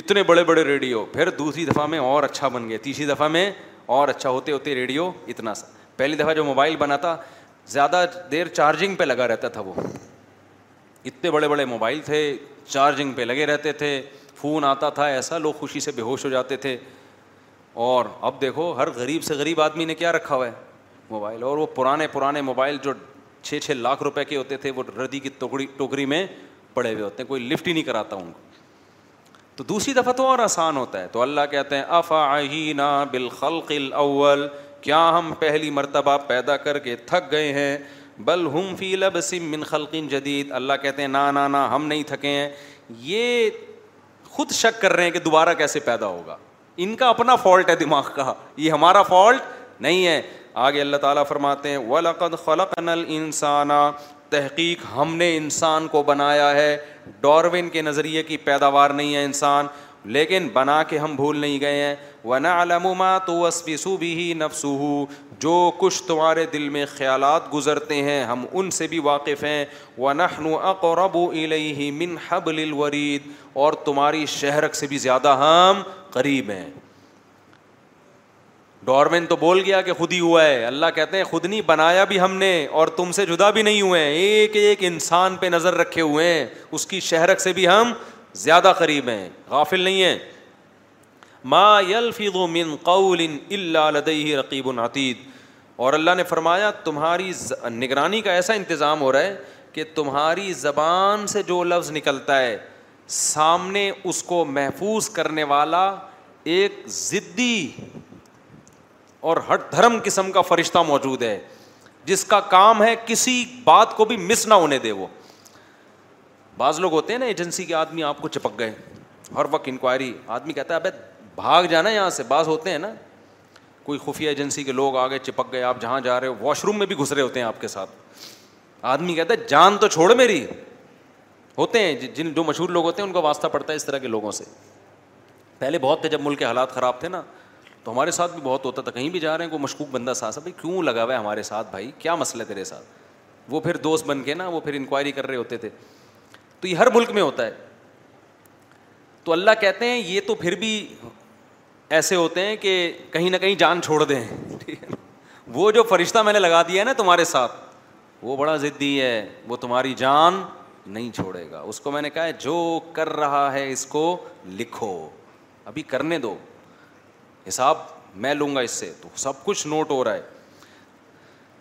اتنے بڑے بڑے ریڈیو پھر دوسری دفعہ میں اور اچھا بن گئے تیسری دفعہ میں اور اچھا ہوتے ہوتے ریڈیو اتنا سا پہلی دفعہ جو موبائل بنا تھا زیادہ دیر چارجنگ پہ لگا رہتا تھا وہ اتنے بڑے بڑے موبائل تھے چارجنگ پہ لگے رہتے تھے فون آتا تھا ایسا لوگ خوشی سے بے ہوش ہو جاتے تھے اور اب دیکھو ہر غریب سے غریب آدمی نے کیا رکھا ہوا ہے موبائل اور وہ پرانے پرانے موبائل جو چھ چھ لاکھ روپے کے ہوتے تھے وہ ردی کی ٹوکری ٹوکری میں پڑے ہوئے ہوتے ہیں کوئی لفٹ ہی نہیں کراتا ان کو تو دوسری دفعہ تو اور آسان ہوتا ہے تو اللہ کہتے ہیں اف آہین بالخلق الاول کیا ہم پہلی مرتبہ پیدا کر کے تھک گئے ہیں بل ہم فی لبس من خلق جدید اللہ کہتے ہیں نا نا نا ہم نہیں تھکے ہیں یہ خود شک کر رہے ہیں کہ دوبارہ کیسے پیدا ہوگا ان کا اپنا فالٹ ہے دماغ کا یہ ہمارا فالٹ نہیں ہے آگے اللہ تعالیٰ فرماتے ہیں ولقد خلق نل انسانہ تحقیق ہم نے انسان کو بنایا ہے ڈاروین کے نظریے کی پیداوار نہیں ہے انسان لیکن بنا کے ہم بھول نہیں گئے ہیں و ن علما تو وس بھی ہی نفسو جو کچھ تمہارے دل میں خیالات گزرتے ہیں ہم ان سے بھی واقف ہیں وَنَحْنُ أَقْرَبُ إِلَيْهِ مِنْ حَبْلِ الْوَرِيدِ الورید اور تمہاری شہرک سے بھی زیادہ ہم قریب ہیں گورنمنٹ تو بول گیا کہ خود ہی ہوا ہے اللہ کہتے ہیں خود نہیں بنایا بھی ہم نے اور تم سے جدا بھی نہیں ہوئے ہیں ایک ایک انسان پہ نظر رکھے ہوئے ہیں اس کی شہرک سے بھی ہم زیادہ قریب ہیں غافل نہیں ہیں ما من قول رقیب العطیت اور اللہ نے فرمایا تمہاری نگرانی کا ایسا انتظام ہو رہا ہے کہ تمہاری زبان سے جو لفظ نکلتا ہے سامنے اس کو محفوظ کرنے والا ایک ضدی اور ہر دھرم قسم کا فرشتہ موجود ہے جس کا کام ہے کسی بات کو بھی مس نہ ہونے دے وہ بعض لوگ ہوتے ہیں نا ایجنسی کے آدمی آپ کو چپک گئے ہر وقت انکوائری آدمی کہتا ہے اب بھاگ جانا یہاں سے بعض ہوتے ہیں نا کوئی خفیہ ایجنسی کے لوگ آگے چپک گئے آپ جہاں جا رہے ہو واش روم میں بھی گھسرے ہوتے ہیں آپ کے ساتھ آدمی کہتا ہے جان تو چھوڑ میری ہوتے ہیں جن جو مشہور لوگ ہوتے ہیں ان کا واسطہ پڑتا ہے اس طرح کے لوگوں سے پہلے بہت تھے جب ملک کے حالات خراب تھے نا تو ہمارے ساتھ بھی بہت ہوتا تھا کہیں بھی جا رہے ہیں کوئی مشکوک بندہ ساتھ بھائی کیوں لگا ہوا ہے ہمارے ساتھ بھائی کیا مسئلہ ہے تیرے ساتھ وہ پھر دوست بن کے نا وہ پھر انکوائری کر رہے ہوتے تھے تو یہ ہر ملک میں ہوتا ہے تو اللہ کہتے ہیں یہ تو پھر بھی ایسے ہوتے ہیں کہ کہیں نہ کہیں جان چھوڑ دیں ٹھیک ہے وہ جو فرشتہ میں نے لگا دیا ہے نا تمہارے ساتھ وہ بڑا ضدی ہے وہ تمہاری جان نہیں چھوڑے گا اس کو میں نے کہا ہے جو کر رہا ہے اس کو لکھو ابھی کرنے دو حساب میں لوں گا اس سے تو سب کچھ نوٹ ہو رہا ہے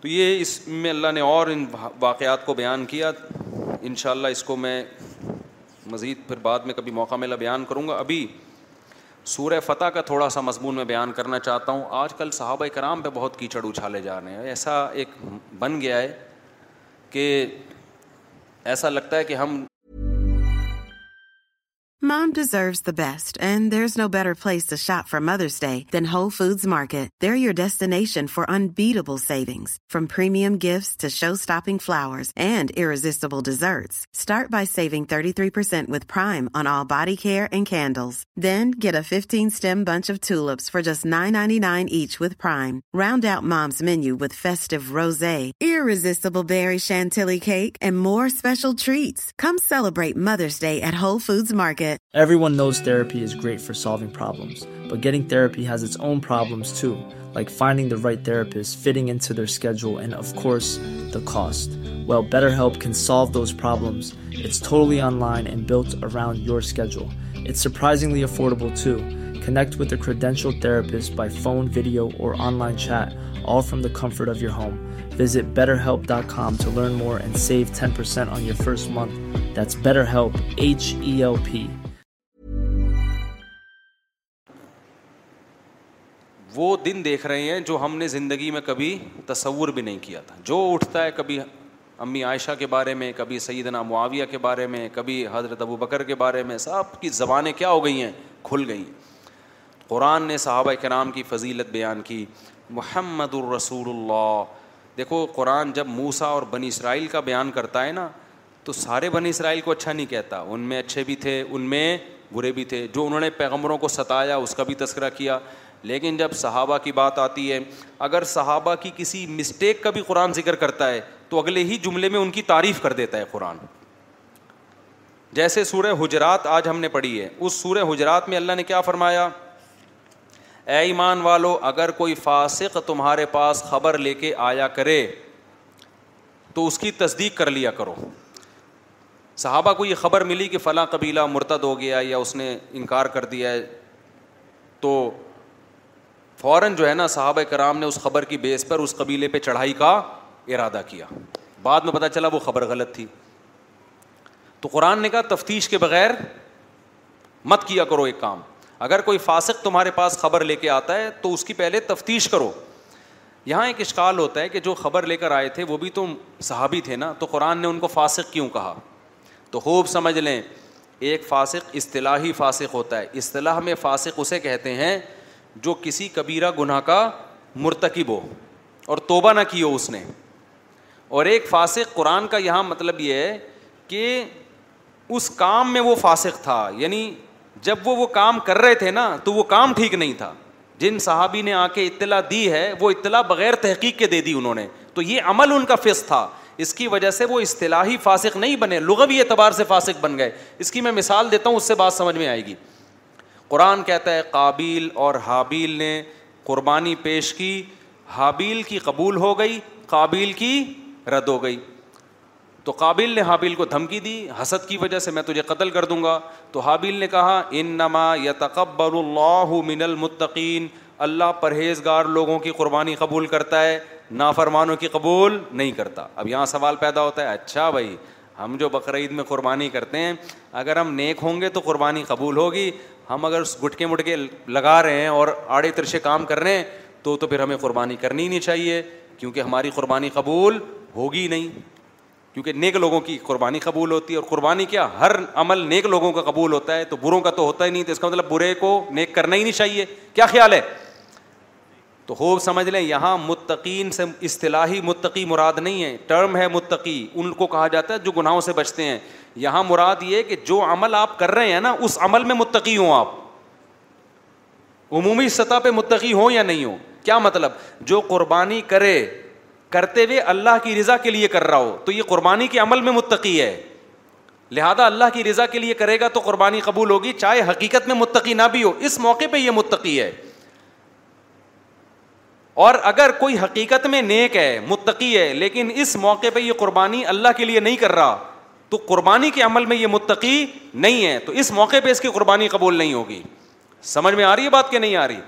تو یہ اس میں اللہ نے اور ان واقعات کو بیان کیا ان شاء اللہ اس کو میں مزید پھر بعد میں کبھی موقع ملا بیان کروں گا ابھی سورہ فتح کا تھوڑا سا مضمون میں بیان کرنا چاہتا ہوں آج کل صحابہ کرام پہ بہت کیچڑ اچھالے جا رہے ہیں ایسا ایک بن گیا ہے کہ ایسا لگتا ہے کہ ہم mom deserves the best and there is no better place shop from Mother's Day than how market there your destination for unbeatable savings from flower start by with prime on and candles then get fifteen bunch of just nine each prime round more special treats come celebrate Mother's Day at how market Everyone knows therapy is great for solving problems, but getting therapy has its own problems too, like finding the right therapist, fitting into their schedule, and of course, the cost. Well, BetterHelp can solve those problems. It's totally online and built around your schedule. It's surprisingly affordable too. Connect with a credentialed therapist by phone, video, or online chat, all from the comfort of your home. Visit betterhelp.com to learn more and save 10% on your first e وہ دن دیکھ رہے ہیں جو ہم نے زندگی میں کبھی تصور بھی نہیں کیا تھا جو اٹھتا ہے کبھی امی عائشہ کے بارے میں کبھی سیدنا معاویہ کے بارے میں کبھی حضرت ابو بکر کے بارے میں سب کی زبانیں کیا ہو گئی ہیں کھل گئی ہیں قرآن نے صحابہ کرام کی فضیلت بیان کی محمد الرسول اللہ دیکھو قرآن جب موسا اور بنی اسرائیل کا بیان کرتا ہے نا تو سارے بنی اسرائیل کو اچھا نہیں کہتا ان میں اچھے بھی تھے ان میں برے بھی تھے جو انہوں نے پیغمبروں کو ستایا اس کا بھی تذکرہ کیا لیکن جب صحابہ کی بات آتی ہے اگر صحابہ کی کسی مسٹیک کا بھی قرآن ذکر کرتا ہے تو اگلے ہی جملے میں ان کی تعریف کر دیتا ہے قرآن جیسے سورہ حجرات آج ہم نے پڑھی ہے اس سورہ حجرات میں اللہ نے کیا فرمایا اے ایمان والو اگر کوئی فاسق تمہارے پاس خبر لے کے آیا کرے تو اس کی تصدیق کر لیا کرو صحابہ کو یہ خبر ملی کہ فلاں قبیلہ مرتد ہو گیا یا اس نے انکار کر دیا ہے تو فوراً جو ہے نا صحابہ کرام نے اس خبر کی بیس پر اس قبیلے پہ چڑھائی کا ارادہ کیا بعد میں پتہ چلا وہ خبر غلط تھی تو قرآن نے کہا تفتیش کے بغیر مت کیا کرو ایک کام اگر کوئی فاسق تمہارے پاس خبر لے کے آتا ہے تو اس کی پہلے تفتیش کرو یہاں ایک اشکال ہوتا ہے کہ جو خبر لے کر آئے تھے وہ بھی تو صحابی تھے نا تو قرآن نے ان کو فاسق کیوں کہا تو خوب سمجھ لیں ایک فاسق اصطلاحی فاسق ہوتا ہے اصطلاح میں فاسق اسے کہتے ہیں جو کسی کبیرہ گناہ کا مرتکب ہو اور توبہ نہ کی ہو اس نے اور ایک فاسق قرآن کا یہاں مطلب یہ ہے کہ اس کام میں وہ فاسق تھا یعنی جب وہ وہ کام کر رہے تھے نا تو وہ کام ٹھیک نہیں تھا جن صحابی نے آ کے اطلاع دی ہے وہ اطلاع بغیر تحقیق کے دے دی انہوں نے تو یہ عمل ان کا فص تھا اس کی وجہ سے وہ اصطلاحی فاسق نہیں بنے لغوی اعتبار سے فاسق بن گئے اس کی میں مثال دیتا ہوں اس سے بات سمجھ میں آئے گی قرآن کہتا ہے قابل اور حابیل نے قربانی پیش کی حابیل کی قبول ہو گئی قابل کی رد ہو گئی تو قابل نے حابل کو دھمکی دی حسد کی وجہ سے میں تجھے قتل کر دوں گا تو حابل نے کہا ان نما یا تقبر اللہ من المطقین اللہ پرہیزگار لوگوں کی قربانی قبول کرتا ہے نافرمانوں کی قبول نہیں کرتا اب یہاں سوال پیدا ہوتا ہے اچھا بھائی ہم جو بقرعید میں قربانی کرتے ہیں اگر ہم نیک ہوں گے تو قربانی قبول ہوگی ہم اگر اس گٹکے مٹکے لگا رہے ہیں اور آڑے ترشے کام کر رہے ہیں تو تو پھر ہمیں قربانی کرنی نہیں چاہیے کیونکہ ہماری قربانی قبول ہوگی نہیں کیونکہ نیک لوگوں کی قربانی قبول ہوتی ہے اور قربانی کیا ہر عمل نیک لوگوں کا قبول ہوتا ہے تو بروں کا تو ہوتا ہی نہیں تو اس کا مطلب برے کو نیک کرنا ہی نہیں چاہیے کیا خیال ہے تو خوب سمجھ لیں یہاں متقین سے اصطلاحی متقی مراد نہیں ہے ٹرم ہے متقی ان کو کہا جاتا ہے جو گناہوں سے بچتے ہیں یہاں مراد یہ کہ جو عمل آپ کر رہے ہیں نا اس عمل میں متقی ہوں آپ عمومی سطح پہ متقی ہوں یا نہیں ہوں کیا مطلب جو قربانی کرے کرتے ہوئے اللہ کی رضا کے لیے کر رہا ہو تو یہ قربانی کے عمل میں متقی ہے لہذا اللہ کی رضا کے لیے کرے گا تو قربانی قبول ہوگی چاہے حقیقت میں متقی نہ بھی ہو اس موقع پہ یہ متقی ہے اور اگر کوئی حقیقت میں نیک ہے متقی ہے لیکن اس موقع پہ یہ قربانی اللہ کے لیے نہیں کر رہا تو قربانی کے عمل میں یہ متقی نہیں ہے تو اس موقع پہ اس کی قربانی قبول نہیں ہوگی سمجھ میں آ رہی ہے بات کہ نہیں آ رہی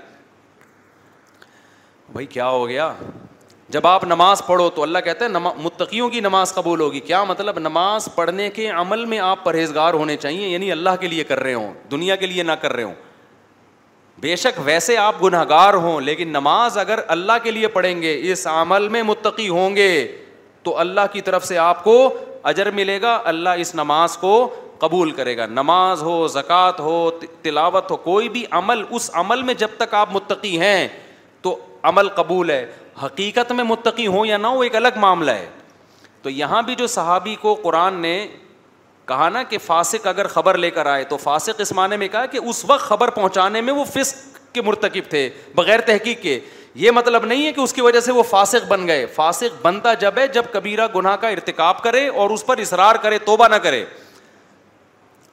بھائی کیا ہو گیا جب آپ نماز پڑھو تو اللہ کہتے ہیں متقیوں کی نماز قبول ہوگی کیا مطلب نماز پڑھنے کے عمل میں آپ پرہیزگار ہونے چاہیے یعنی اللہ کے لیے کر رہے ہوں دنیا کے لیے نہ کر رہے ہوں بے شک ویسے آپ گناہ گار ہوں لیکن نماز اگر اللہ کے لیے پڑھیں گے اس عمل میں متقی ہوں گے تو اللہ کی طرف سے آپ کو اجر ملے گا اللہ اس نماز کو قبول کرے گا نماز ہو زکوٰۃ ہو تلاوت ہو کوئی بھی عمل اس عمل میں جب تک آپ متقی ہیں تو عمل قبول ہے حقیقت میں متقی ہوں یا نہ ہو ایک الگ معاملہ ہے تو یہاں بھی جو صحابی کو قرآن نے کہا نا کہ فاسق اگر خبر لے کر آئے تو فاسق اس معنی میں کہا کہ اس وقت خبر پہنچانے میں وہ فسق کے مرتکب تھے بغیر تحقیق کے یہ مطلب نہیں ہے کہ اس کی وجہ سے وہ فاسق بن گئے فاسق بنتا جب ہے جب کبیرہ گناہ کا ارتکاب کرے اور اس پر اصرار کرے توبہ نہ کرے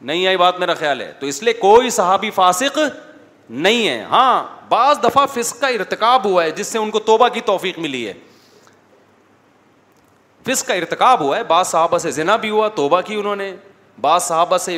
نہیں آئی بات میرا خیال ہے تو اس لیے کوئی صحابی فاسق نہیں ہے ہاں بعض دفعہ فسق کا ارتکاب ہوا ہے جس سے ان کو توبہ کی توفیق ملی ہے فسق کا ارتکاب ہوا ہے بعض صحابہ سے زنا بھی ہوا توبہ کی انہوں نے بعض صحابہ سے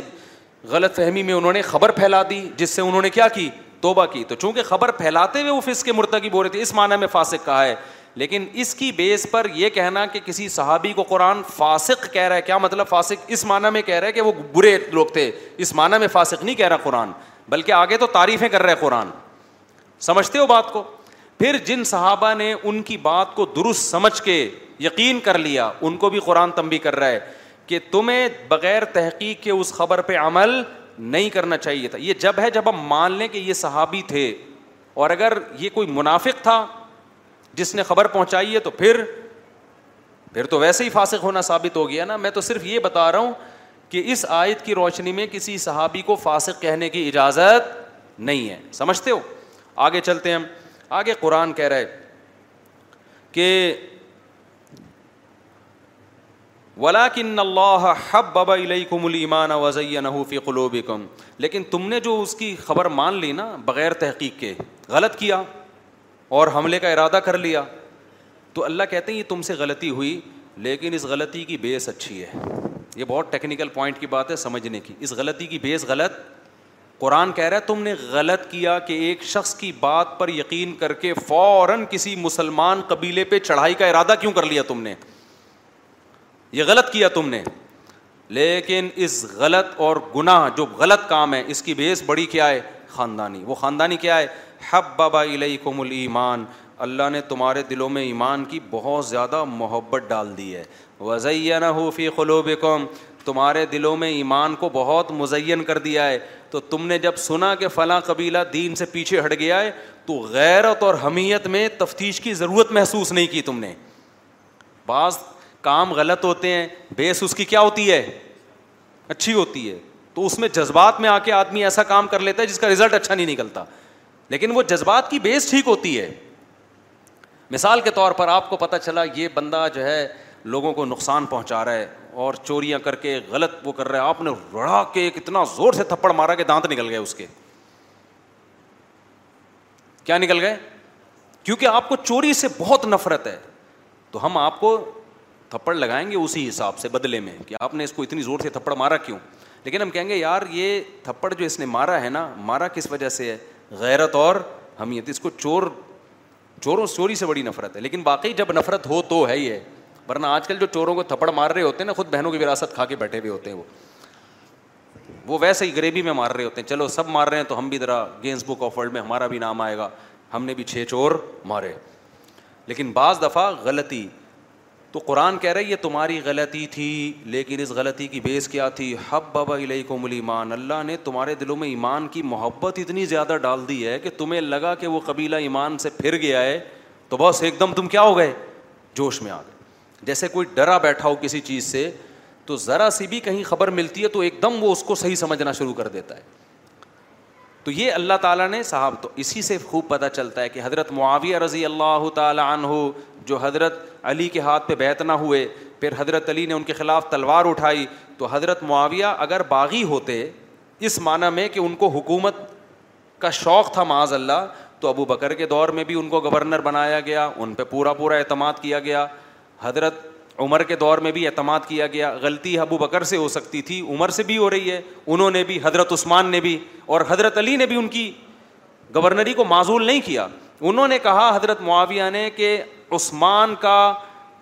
غلط فہمی میں انہوں نے خبر پھیلا دی جس سے انہوں نے کیا کی توبہ کی تو چونکہ خبر پھیلاتے ہوئے وہ فسق کے مرتکب بول رہے تھے اس معنی میں فاسق کہا ہے لیکن اس کی بیس پر یہ کہنا کہ کسی صحابی کو قرآن فاسق کہہ رہا ہے کیا مطلب فاسق اس معنی میں کہہ رہا ہے کہ وہ برے لوگ تھے اس معنی میں فاسق نہیں کہہ رہا قرآن بلکہ آگے تو تعریفیں کر رہے قرآن سمجھتے ہو بات کو پھر جن صحابہ نے ان کی بات کو درست سمجھ کے یقین کر لیا ان کو بھی قرآن تمبی کر رہا ہے کہ تمہیں بغیر تحقیق کے اس خبر پہ عمل نہیں کرنا چاہیے تھا یہ جب ہے جب ہم مان لیں کہ یہ صحابی تھے اور اگر یہ کوئی منافق تھا جس نے خبر پہنچائی ہے تو پھر پھر تو ویسے ہی فاسق ہونا ثابت ہو گیا نا میں تو صرف یہ بتا رہا ہوں کہ اس آیت کی روشنی میں کسی صحابی کو فاسق کہنے کی اجازت نہیں ہے سمجھتے ہو آگے چلتے ہیں آگے قرآن کہہ رہے کہ ولاکن اللہ حب ببا کم المان وزیہ نحوفی قلوب کم لیکن تم نے جو اس کی خبر مان لی نا بغیر تحقیق کے غلط کیا اور حملے کا ارادہ کر لیا تو اللہ کہتے ہیں یہ تم سے غلطی ہوئی لیکن اس غلطی کی بیس اچھی ہے یہ بہت ٹیکنیکل پوائنٹ کی بات ہے سمجھنے کی اس غلطی کی بیس غلط قرآن کہہ رہا ہے تم نے غلط کیا کہ ایک شخص کی بات پر یقین کر کے فوراً کسی مسلمان قبیلے پہ چڑھائی کا ارادہ کیوں کر لیا تم نے یہ غلط کیا تم نے لیکن اس غلط اور گناہ جو غلط کام ہے اس کی بیس بڑی کیا ہے خاندانی وہ خاندانی کیا ہے حب بابا علیہ کم المان اللہ نے تمہارے دلوں میں ایمان کی بہت زیادہ محبت ڈال دی ہے وزین حوفی قلو بے قوم تمہارے دلوں میں ایمان کو بہت مزین کر دیا ہے تو تم نے جب سنا کہ فلاں قبیلہ دین سے پیچھے ہٹ گیا ہے تو غیرت اور حمیت میں تفتیش کی ضرورت محسوس نہیں کی تم نے بعض کام غلط ہوتے ہیں بیس اس کی کیا ہوتی ہے اچھی ہوتی ہے تو اس میں جذبات میں آ کے آدمی ایسا کام کر لیتا ہے جس کا رزلٹ اچھا نہیں نکلتا لیکن وہ جذبات کی بیس ٹھیک ہوتی ہے مثال کے طور پر آپ کو پتہ چلا یہ بندہ جو ہے لوگوں کو نقصان پہنچا رہا ہے اور چوریاں کر کے غلط وہ کر رہا ہے آپ نے رڑا کے ایک اتنا زور سے تھپڑ مارا کہ دانت نکل گئے اس کے کیا نکل گئے کیونکہ آپ کو چوری سے بہت نفرت ہے تو ہم آپ کو تھپڑ لگائیں گے اسی حساب سے بدلے میں کہ آپ نے اس کو اتنی زور سے تھپڑ مارا کیوں لیکن ہم کہیں گے یار یہ تھپڑ جو اس نے مارا ہے نا مارا کس وجہ سے ہے غیرت اور ہمیت اس کو چور چوروں چوری سے بڑی نفرت ہے لیکن واقعی جب نفرت ہو تو ہے ہی ہے ورنہ آج کل جو چوروں کو تھپڑ مار رہے ہوتے ہیں نا خود بہنوں کی وراثت کھا کے بیٹھے ہوئے ہوتے ہیں وہ وہ ویسے ہی غریبی میں مار رہے ہوتے ہیں چلو سب مار رہے ہیں تو ہم بھی ذرا گینس بک آف ورلڈ میں ہمارا بھی نام آئے گا ہم نے بھی چھ چور مارے لیکن بعض دفعہ غلطی تو قرآن کہہ رہے یہ تمہاری غلطی تھی لیکن اس غلطی کی بیس کیا تھی حب بابا علیہ کو ایمان اللہ نے تمہارے دلوں میں ایمان کی محبت اتنی زیادہ ڈال دی ہے کہ تمہیں لگا کہ وہ قبیلہ ایمان سے پھر گیا ہے تو بس ایک دم تم کیا ہو گئے جوش میں آ گئے جیسے کوئی ڈرا بیٹھا ہو کسی چیز سے تو ذرا سی بھی کہیں خبر ملتی ہے تو ایک دم وہ اس کو صحیح سمجھنا شروع کر دیتا ہے تو یہ اللہ تعالیٰ نے صاحب تو اسی سے خوب پتہ چلتا ہے کہ حضرت معاویہ رضی اللہ تعالیٰ عنہ جو حضرت علی کے ہاتھ پہ بیت نہ ہوئے پھر حضرت علی نے ان کے خلاف تلوار اٹھائی تو حضرت معاویہ اگر باغی ہوتے اس معنی میں کہ ان کو حکومت کا شوق تھا معاذ اللہ تو ابو بکر کے دور میں بھی ان کو گورنر بنایا گیا ان پہ پورا پورا اعتماد کیا گیا حضرت عمر کے دور میں بھی اعتماد کیا گیا غلطی ابو بکر سے ہو سکتی تھی عمر سے بھی ہو رہی ہے انہوں نے بھی حضرت عثمان نے بھی اور حضرت علی نے بھی ان کی گورنری کو معذول نہیں کیا انہوں نے کہا حضرت معاویہ نے کہ عثمان کا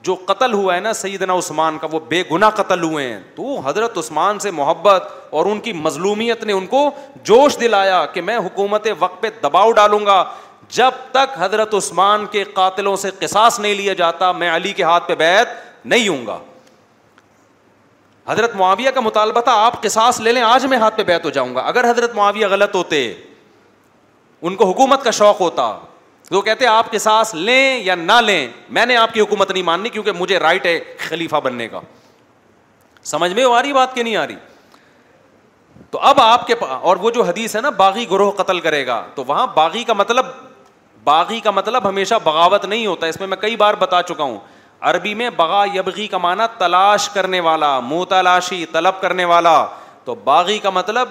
جو قتل ہوا ہے نا سیدنا عثمان کا وہ بے گناہ قتل ہوئے ہیں تو حضرت عثمان سے محبت اور ان کی مظلومیت نے ان کو جوش دلایا کہ میں حکومت وقت پہ دباؤ ڈالوں گا جب تک حضرت عثمان کے قاتلوں سے قصاص نہیں لیا جاتا میں علی کے ہاتھ پہ بیت نہیں ہوں گا حضرت معاویہ کا مطالبہ تھا آپ قصاص لے لیں آج میں ہاتھ پہ بیت ہو جاؤں گا اگر حضرت معاویہ غلط ہوتے ان کو حکومت کا شوق ہوتا وہ کہتے آپ قصاص لیں یا نہ لیں میں نے آپ کی حکومت نہیں ماننی کیونکہ مجھے رائٹ ہے خلیفہ بننے کا سمجھ میں آ رہی بات کہ نہیں آ رہی تو اب آپ کے اور وہ جو حدیث ہے نا باغی گروہ قتل کرے گا تو وہاں باغی کا مطلب باغی کا مطلب ہمیشہ بغاوت نہیں ہوتا اس میں میں کئی بار بتا چکا ہوں عربی میں بغا یبغی کا معنی تلاش کرنے والا منہ تلاشی طلب کرنے والا تو باغی کا مطلب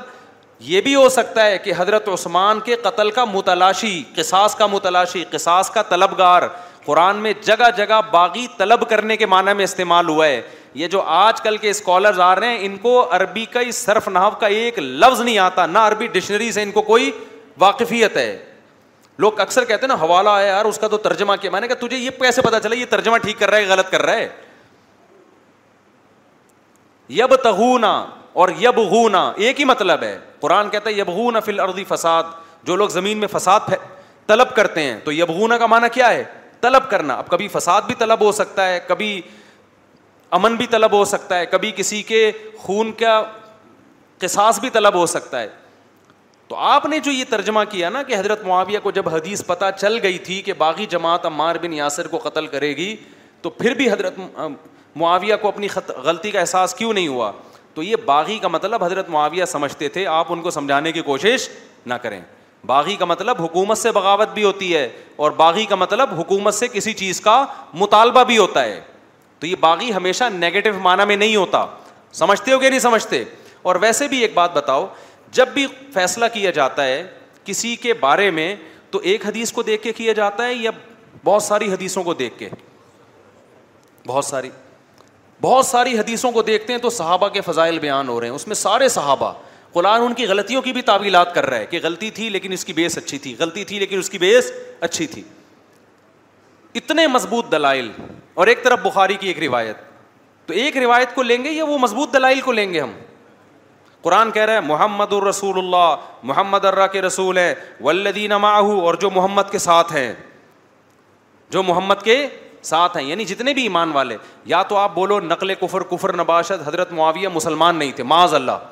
یہ بھی ہو سکتا ہے کہ حضرت عثمان کے قتل کا متلاشی قصاص کا متلاشی قصاص کا طلب گار قرآن میں جگہ جگہ باغی طلب کرنے کے معنی میں استعمال ہوا ہے یہ جو آج کل کے اسکالرز آ رہے ہیں ان کو عربی کا صرف نحو کا ایک لفظ نہیں آتا نہ عربی ڈکشنری سے ان کو کوئی واقفیت ہے لوگ اکثر کہتے ہیں نا حوالہ آیا یار اس کا تو ترجمہ کیا میں نے کہا تجھے یہ کیسے پتا چلا یہ ترجمہ ٹھیک کر رہا ہے غلط کر رہا ہے یب یب تہونا اور ہونا ایک ہی مطلب ہے ہے قرآن کہتا یبہ فل اردی فساد جو لوگ زمین میں فساد طلب کرتے ہیں تو ہونا کا مانا کیا ہے طلب کرنا اب کبھی فساد بھی طلب ہو سکتا ہے کبھی امن بھی طلب ہو سکتا ہے کبھی کسی کے خون کا قصاص بھی طلب ہو سکتا ہے تو آپ نے جو یہ ترجمہ کیا نا کہ حضرت معاویہ کو جب حدیث پتہ چل گئی تھی کہ باغی جماعت عمار بن یاسر کو قتل کرے گی تو پھر بھی حضرت معاویہ کو اپنی غلطی کا احساس کیوں نہیں ہوا تو یہ باغی کا مطلب حضرت معاویہ سمجھتے تھے آپ ان کو سمجھانے کی کوشش نہ کریں باغی کا مطلب حکومت سے بغاوت بھی ہوتی ہے اور باغی کا مطلب حکومت سے کسی چیز کا مطالبہ بھی ہوتا ہے تو یہ باغی ہمیشہ نگیٹو معنی میں نہیں ہوتا سمجھتے ہو کہ نہیں سمجھتے اور ویسے بھی ایک بات بتاؤ جب بھی فیصلہ کیا جاتا ہے کسی کے بارے میں تو ایک حدیث کو دیکھ کے کیا جاتا ہے یا بہت ساری حدیثوں کو دیکھ کے بہت ساری بہت ساری حدیثوں کو دیکھتے ہیں تو صحابہ کے فضائل بیان ہو رہے ہیں اس میں سارے صحابہ قرآن ان کی غلطیوں کی بھی تعویلات کر رہا ہے کہ غلطی تھی لیکن اس کی بیس اچھی تھی غلطی تھی لیکن اس کی بیس اچھی تھی اتنے مضبوط دلائل اور ایک طرف بخاری کی ایک روایت تو ایک روایت کو لیں گے یا وہ مضبوط دلائل کو لیں گے ہم قرآن کہہ رہا ہے محمد الرسول اللہ محمد الرّہ کے رسول ہیں ولدینماہو اور جو محمد کے ساتھ ہیں جو محمد کے ساتھ ہیں یعنی جتنے بھی ایمان والے یا تو آپ بولو نقل کفر کفر نباشد حضرت معاویہ مسلمان نہیں تھے معاذ اللہ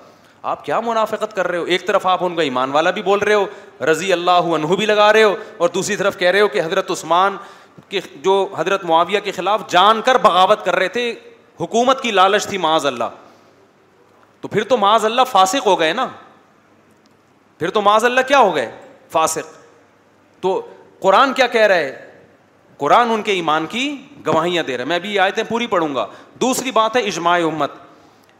آپ کیا منافقت کر رہے ہو ایک طرف آپ ان کا ایمان والا بھی بول رہے ہو رضی اللہ عنہ بھی لگا رہے ہو اور دوسری طرف کہہ رہے ہو کہ حضرت عثمان کے جو حضرت معاویہ کے خلاف جان کر بغاوت کر رہے تھے حکومت کی لالچ تھی معاذ اللہ تو پھر تو معاذ اللہ فاسق ہو گئے نا پھر تو معاذ اللہ کیا ہو گئے فاسق تو قرآن کیا کہہ رہا ہے قرآن ان کے ایمان کی گواہیاں دے رہے میں ابھی یہ پوری پڑھوں گا دوسری بات ہے اجماع امت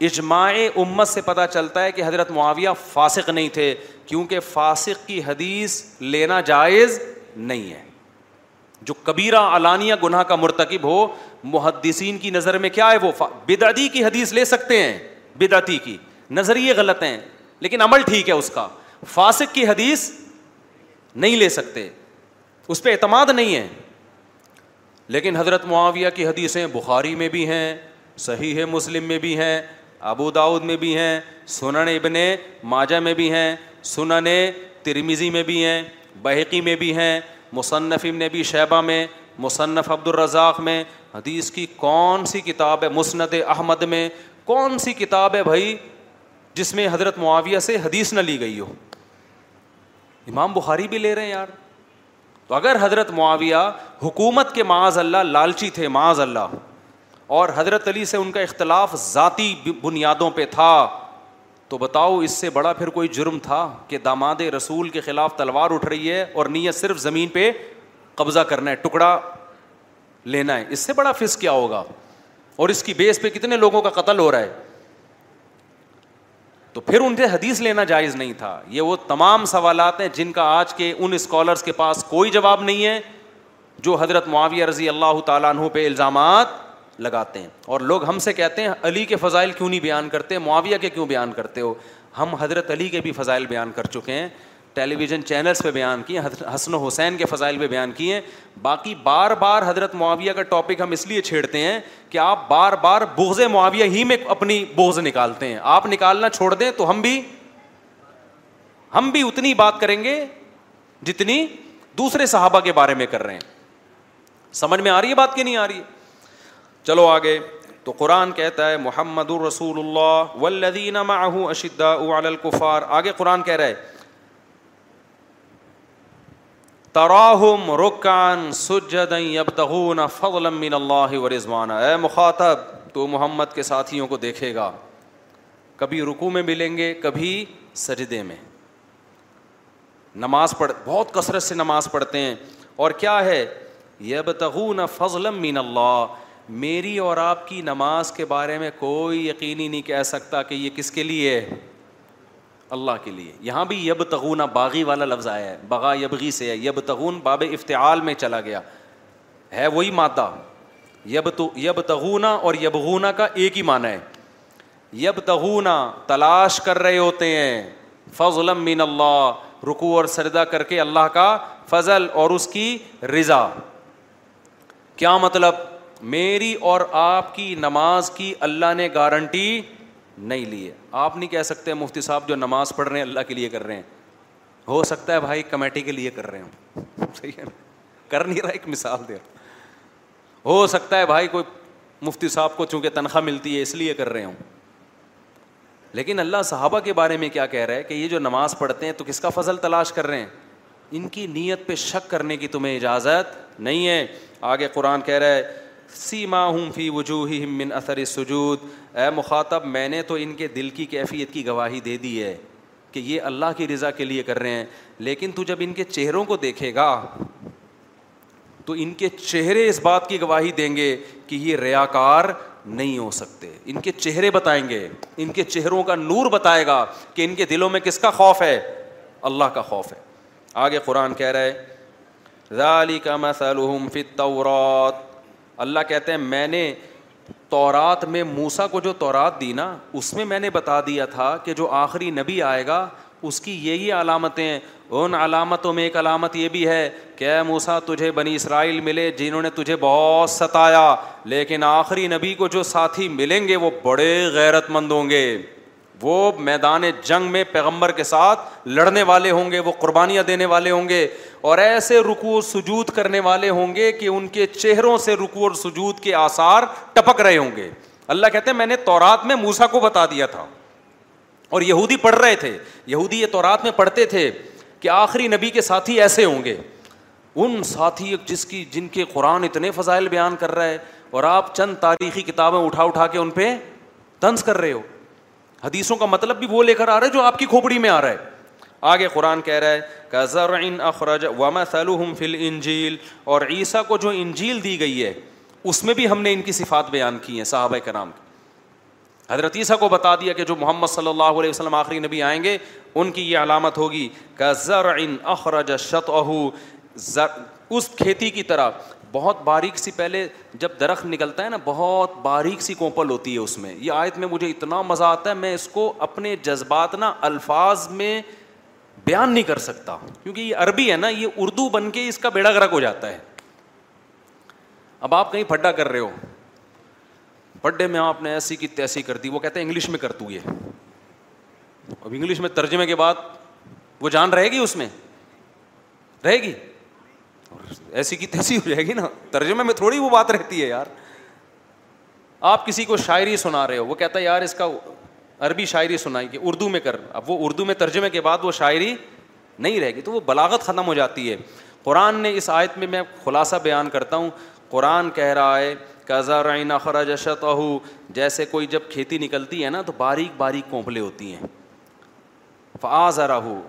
اجماع امت سے پتا چلتا ہے کہ حضرت معاویہ فاسق نہیں تھے کیونکہ فاسق کی حدیث لینا جائز نہیں ہے جو کبیرہ علانیہ گناہ کا مرتکب ہو محدثین کی نظر میں کیا ہے وہ بدعدی کی حدیث لے سکتے ہیں بدعتی کی نظریے غلط ہیں لیکن عمل ٹھیک ہے اس کا فاسق کی حدیث نہیں لے سکتے اس پہ اعتماد نہیں ہے لیکن حضرت معاویہ کی حدیثیں بخاری میں بھی ہیں صحیح ہے مسلم میں بھی ہیں ابو داود میں بھی ہیں سنن ابن ماجا میں بھی ہیں سنن ترمیزی میں بھی ہیں بحقی میں بھی ہیں مصنف ابن بھی شیبہ میں مصنف عبد الرزاق میں حدیث کی کون سی کتاب ہے مسند احمد میں کون سی کتاب ہے بھائی جس میں حضرت معاویہ سے حدیث نہ لی گئی ہو امام بخاری بھی لے رہے ہیں یار تو اگر حضرت معاویہ حکومت کے معاذ اللہ لالچی تھے معاذ اللہ اور حضرت علی سے ان کا اختلاف ذاتی بنیادوں پہ تھا تو بتاؤ اس سے بڑا پھر کوئی جرم تھا کہ داماد رسول کے خلاف تلوار اٹھ رہی ہے اور نیت صرف زمین پہ قبضہ کرنا ہے ٹکڑا لینا ہے اس سے بڑا فس کیا ہوگا اور اس کی بیس پہ کتنے لوگوں کا قتل ہو رہا ہے تو پھر ان سے حدیث لینا جائز نہیں تھا یہ وہ تمام سوالات ہیں جن کا آج کے ان اسکالرس کے پاس کوئی جواب نہیں ہے جو حضرت معاویہ رضی اللہ تعالیٰ عنہ پہ الزامات لگاتے ہیں اور لوگ ہم سے کہتے ہیں علی کے فضائل کیوں نہیں بیان کرتے معاویہ کے کیوں بیان کرتے ہو ہم حضرت علی کے بھی فضائل بیان کر چکے ہیں ٹیلی ویژن چینلس پہ بیان کیے حسن و حسین کے فضائل پہ بیان کیے باقی بار بار حضرت معاویہ کا ٹاپک ہم اس لیے چھیڑتے ہیں کہ آپ بار بار بوز معاویہ ہی میں اپنی بوز نکالتے ہیں آپ نکالنا چھوڑ دیں تو ہم بھی ہم بھی اتنی بات کریں گے جتنی دوسرے صحابہ کے بارے میں کر رہے ہیں سمجھ میں آ رہی ہے بات کی نہیں آ رہی ہے چلو آگے تو قرآن کہتا ہے محمد الرسول اللہ ولدین آگے قرآن کہہ رہے تراہم رکان سجدن یبتغون فضلا من اللہ و رضوانا اے مخاطب تو محمد کے ساتھیوں کو دیکھے گا کبھی رکو میں ملیں گے کبھی سجدے میں نماز پڑھ بہت کثرت سے نماز پڑھتے ہیں اور کیا ہے یبتغون فضلا من اللہ میری اور آپ کی نماز کے بارے میں کوئی یقینی نہیں کہہ سکتا کہ یہ کس کے لیے ہے اللہ کے لیے یہاں بھی یب تغونا باغی والا لفظ آیا ہے بغا یبغی سے ہے یب تغون باب افتعال میں چلا گیا ہے وہی مادہ یب تو یب تغونا اور یبغونا کا ایک ہی معنی ہے یب تغونا تلاش کر رہے ہوتے ہیں فضل من اللہ رکو اور سردا کر کے اللہ کا فضل اور اس کی رضا کیا مطلب میری اور آپ کی نماز کی اللہ نے گارنٹی نہیں لیے آپ نہیں کہہ سکتے مفتی صاحب جو نماز پڑھ رہے ہیں اللہ کے لیے کر رہے ہیں ہو سکتا ہے بھائی کمیٹی کے لیے کر رہے ہوں صحیح ہے نا کر نہیں رہا ایک مثال دے رہا ہو سکتا ہے بھائی کوئی مفتی صاحب کو چونکہ تنخواہ ملتی ہے اس لیے کر رہے ہوں لیکن اللہ صحابہ کے بارے میں کیا کہہ رہا ہے کہ یہ جو نماز پڑھتے ہیں تو کس کا فضل تلاش کر رہے ہیں ان کی نیت پہ شک کرنے کی تمہیں اجازت نہیں ہے آگے قرآن کہہ رہا ہے سیما ہوں فی وجوہ من اثر سجود اے مخاطب میں نے تو ان کے دل کی کیفیت کی گواہی دے دی ہے کہ یہ اللہ کی رضا کے لیے کر رہے ہیں لیکن تو جب ان کے چہروں کو دیکھے گا تو ان کے چہرے اس بات کی گواہی دیں گے کہ یہ ریا کار نہیں ہو سکتے ان کے چہرے بتائیں گے ان کے چہروں کا نور بتائے گا کہ ان کے دلوں میں کس کا خوف ہے اللہ کا خوف ہے آگے قرآن کہہ رہے ذالک مثلهم فی التورات اللہ کہتے ہیں میں نے تورات میں موسا کو جو تورات دی نا اس میں میں نے بتا دیا تھا کہ جو آخری نبی آئے گا اس کی یہی علامتیں ان علامتوں میں ایک علامت یہ بھی ہے کہ موسا تجھے بنی اسرائیل ملے جنہوں نے تجھے بہت ستایا لیکن آخری نبی کو جو ساتھی ملیں گے وہ بڑے غیرت مند ہوں گے وہ میدان جنگ میں پیغمبر کے ساتھ لڑنے والے ہوں گے وہ قربانیاں دینے والے ہوں گے اور ایسے رکو اور سجود کرنے والے ہوں گے کہ ان کے چہروں سے رکو اور سجود کے آثار ٹپک رہے ہوں گے اللہ کہتے ہیں میں نے تورات میں موسا کو بتا دیا تھا اور یہودی پڑھ رہے تھے یہودی یہ تورات میں پڑھتے تھے کہ آخری نبی کے ساتھی ایسے ہوں گے ان ساتھی جس کی جن کے قرآن اتنے فضائل بیان کر رہا ہے اور آپ چند تاریخی کتابیں اٹھا اٹھا کے ان پہ طنز کر رہے ہو حدیثوں کا مطلب بھی وہ لے کر آ رہا ہے جو آپ کی کھوپڑی میں آ رہا ہے آگے قرآن کہہ رہا ہے کہ ذرعن اخرج وما صلوم فل انجیل اور عیسیٰ کو جو انجیل دی گئی ہے اس میں بھی ہم نے ان کی صفات بیان کی ہیں صحابہ کرام کی حضرت عیسیٰ کو بتا دیا کہ جو محمد صلی اللہ علیہ وسلم آخری نبی آئیں گے ان کی یہ علامت ہوگی کہ ذرعن اخرج شط اس کھیتی کی طرح بہت باریک سی پہلے جب درخت نکلتا ہے نا بہت باریک سی کوپل ہوتی ہے اس میں یہ آیت میں مجھے اتنا مزہ آتا ہے میں اس کو اپنے جذبات نا الفاظ میں بیان نہیں کر سکتا کیونکہ یہ عربی ہے نا یہ اردو بن کے اس کا بیڑا گرک ہو جاتا ہے اب آپ کہیں پھڈا کر رہے ہو پڈے میں آپ نے ایسی کی تیسی کر دی وہ کہتے ہیں انگلش میں کر یہ اب انگلش میں ترجمے کے بعد وہ جان رہے گی اس میں رہے گی ایسی کی تیسی ہو جائے گی نا ترجمے میں تھوڑی وہ بات رہتی ہے یار آپ کسی کو شاعری سنا رہے ہو وہ کہتا ہے یار اس کا عربی شاعری سنائی گے اردو میں کر اب وہ اردو میں ترجمے کے بعد وہ شاعری نہیں رہے گی تو وہ بلاغت ختم ہو جاتی ہے قرآن نے اس آیت میں میں خلاصہ بیان کرتا ہوں قرآن کہہ رہا ہے قا خراج خرا جشت اہو جیسے کوئی جب کھیتی نکلتی ہے نا تو باریک باریک کونپلے ہوتی ہیں فعض راہو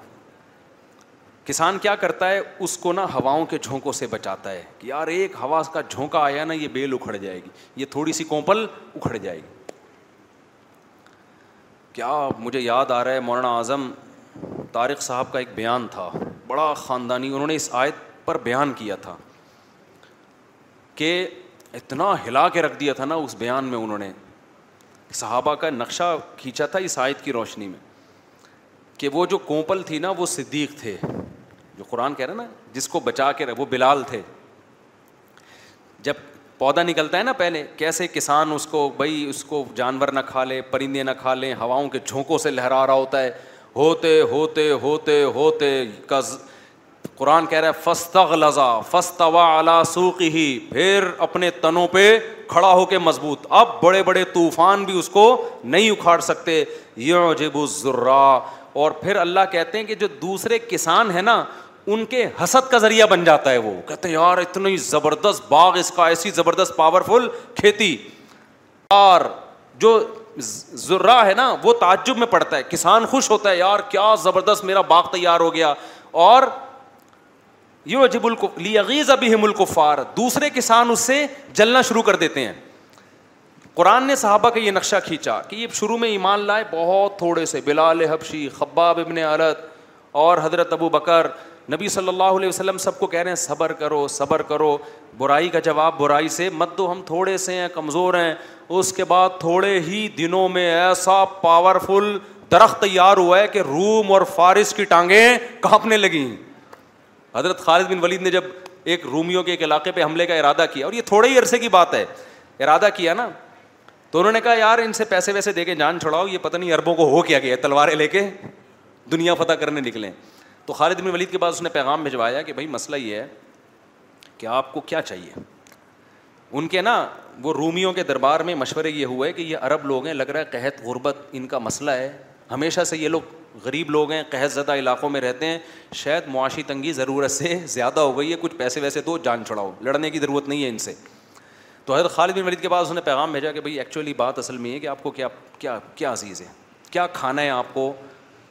کسان کیا کرتا ہے اس کو نا ہواؤں کے جھونکوں سے بچاتا ہے کہ یار ایک ہوا کا جھونکا آیا نا یہ بیل اکھڑ جائے گی یہ تھوڑی سی کوپل اکھڑ جائے گی کیا مجھے یاد آ رہا ہے مولانا اعظم طارق صاحب کا ایک بیان تھا بڑا خاندانی انہوں نے اس آیت پر بیان کیا تھا کہ اتنا ہلا کے رکھ دیا تھا نا اس بیان میں انہوں نے صحابہ کا نقشہ کھینچا تھا اس آیت کی روشنی میں کہ وہ جو کوپل تھی نا وہ صدیق تھے جو قرآن کہہ رہے نا جس کو بچا کے رہے وہ بلال تھے جب پودا نکلتا ہے نا پہلے کیسے کسان اس کو بھائی اس کو جانور نہ کھا لے پرندے نہ کھا لیں ہواؤں کے جھونکوں سے لہرا رہا ہوتا ہے ہوتے ہوتے ہوتے ہوتے کز قرآن کہہ رہا ہے لذا فستوا فس سوق ہی پھر اپنے تنوں پہ کھڑا ہو کے مضبوط اب بڑے بڑے طوفان بھی اس کو نہیں اکھاڑ سکتے یہ جب ذرا اور پھر اللہ کہتے ہیں کہ جو دوسرے کسان ہیں نا ان کے حسد کا ذریعہ بن جاتا ہے وہ کہتے ہیں یار اتنی زبردست باغ اس کا ایسی زبردست پاورفل کھیتی اور جو ذرا ہے نا وہ تعجب میں پڑتا ہے کسان خوش ہوتا ہے یار کیا زبردست میرا باغ تیار ہو گیا اور یو جب الکو لیز ابھی ہے ملک دوسرے کسان اس سے جلنا شروع کر دیتے ہیں قرآن نے صحابہ کا یہ نقشہ کھینچا کہ یہ شروع میں ایمان لائے بہت تھوڑے سے بلال حبشی خباب ابن عرت اور حضرت ابو بکر نبی صلی اللہ علیہ وسلم سب کو کہہ رہے ہیں صبر کرو صبر کرو برائی کا جواب برائی سے مت دو ہم تھوڑے سے ہیں کمزور ہیں اس کے بعد تھوڑے ہی دنوں میں ایسا پاورفل درخت تیار ہوا ہے کہ روم اور فارس کی ٹانگیں کانپنے لگیں حضرت خالد بن ولید نے جب ایک رومیوں کے ایک علاقے پہ حملے کا ارادہ کیا اور یہ تھوڑے ہی عرصے کی بات ہے ارادہ کیا نا تو انہوں نے کہا یار ان سے پیسے ویسے دے کے جان چھڑاؤ یہ پتہ نہیں اربوں کو ہو کیا گیا تلواریں لے کے دنیا فتح کرنے نکلیں تو خالد بن ولید کے پاس اس نے پیغام بھجوایا کہ بھائی مسئلہ یہ ہے کہ آپ کو کیا چاہیے ان کے نا وہ رومیوں کے دربار میں مشورے یہ ہوئے کہ یہ عرب لوگ ہیں لگ رہا ہے قحط غربت ان کا مسئلہ ہے ہمیشہ سے یہ لوگ غریب لوگ ہیں قحط زدہ علاقوں میں رہتے ہیں شاید معاشی تنگی ضرورت سے زیادہ ہو گئی ہے کچھ پیسے ویسے دو جان چھڑاؤ لڑنے کی ضرورت نہیں ہے ان سے تو حضرت خالد بن ولید کے پاس اس نے پیغام بھیجا کہ بھائی ایکچولی بات اصل میں ہے کہ آپ کو کیا کیا کیا عزیز ہے کیا کھانا ہے آپ کو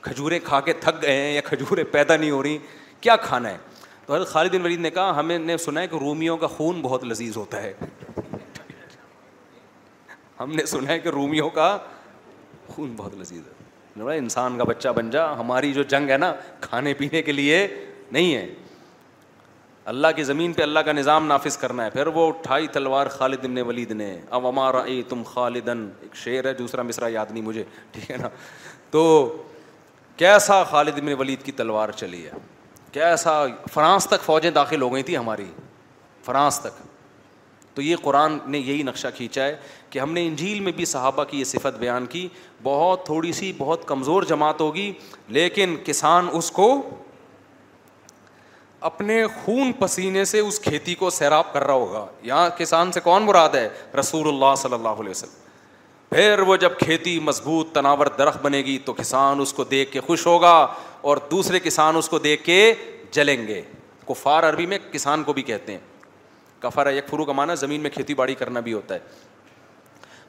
کھجوریں کھا کے تھک گئے ہیں یا کھجوریں پیدا نہیں ہو رہی کیا کھانا ہے تو حضرت خالد بن ولید نے کہا ہمیں نے سنا ہے کہ رومیوں کا خون بہت لذیذ ہوتا ہے ہم نے سنا ہے کہ رومیوں کا خون بہت لذیذ ہے انسان کا بچہ بن جا ہماری جو جنگ ہے نا کھانے پینے کے لیے نہیں ہے اللہ کی زمین پہ اللہ کا نظام نافذ کرنا ہے پھر وہ اٹھائی تلوار خالد ابن ولید نے اب ہمارا اے تم خالدن ایک شعر ہے دوسرا مصرا یاد نہیں مجھے ٹھیک ہے نا تو کیسا خالد ابن ولید کی تلوار چلی ہے کیسا فرانس تک فوجیں داخل ہو گئی تھیں ہماری فرانس تک تو یہ قرآن نے یہی نقشہ کھینچا ہے کہ ہم نے انجیل میں بھی صحابہ کی یہ صفت بیان کی بہت تھوڑی سی بہت کمزور جماعت ہوگی لیکن کسان اس کو اپنے خون پسینے سے اس کھیتی کو سیراب کر رہا ہوگا یہاں کسان سے کون مراد ہے رسول اللہ صلی اللہ علیہ وسلم پھر وہ جب کھیتی مضبوط تناور درخت بنے گی تو کسان اس کو دیکھ کے خوش ہوگا اور دوسرے کسان اس کو دیکھ کے جلیں گے کفار عربی میں کسان کو بھی کہتے ہیں کفر ہے ایک فرو کا مانا زمین میں کھیتی باڑی کرنا بھی ہوتا ہے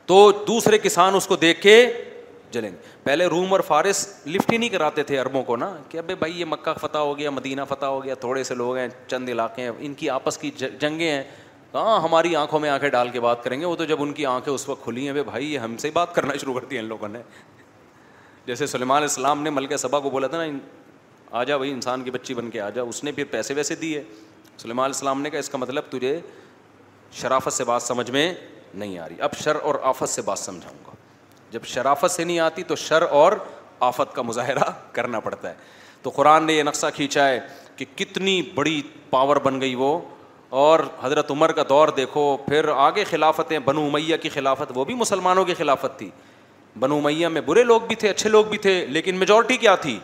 تو دوسرے کسان اس کو دیکھ کے جلیں گے پہلے روم اور فارس لفٹ ہی نہیں کراتے تھے عربوں کو نا کہ ابھی بھائی یہ مکہ فتح ہو گیا مدینہ فتح ہو گیا تھوڑے سے لوگ ہیں چند علاقے ہیں ان کی آپس کی جنگیں ہیں کہاں ہماری آنکھوں میں آنکھیں ڈال کے بات کریں گے وہ تو جب ان کی آنکھیں اس وقت کھلی ہیں بھائی یہ ہم سے بات کرنا شروع کر دی ہیں ان لوگوں نے جیسے سلیمان السلام نے ملکہ صبا کو بولا تھا نا آ جا بھائی انسان کی بچی بن کے آ جا اس نے پھر پیسے ویسے دیے سلیمان السلام نے کہا اس کا مطلب تجھے شرافت سے بات سمجھ میں نہیں آ رہی اب شر اور آفت سے بات سمجھاؤں گا جب شرافت سے نہیں آتی تو شر اور آفت کا مظاہرہ کرنا پڑتا ہے تو قرآن نے یہ نقشہ کھینچا ہے کہ کتنی بڑی پاور بن گئی وہ اور حضرت عمر کا دور دیکھو پھر آگے خلافتیں بنو میاں کی خلافت وہ بھی مسلمانوں کی خلافت تھی بنو میاں میں برے لوگ بھی تھے اچھے لوگ بھی تھے لیکن میجورٹی کیا تھی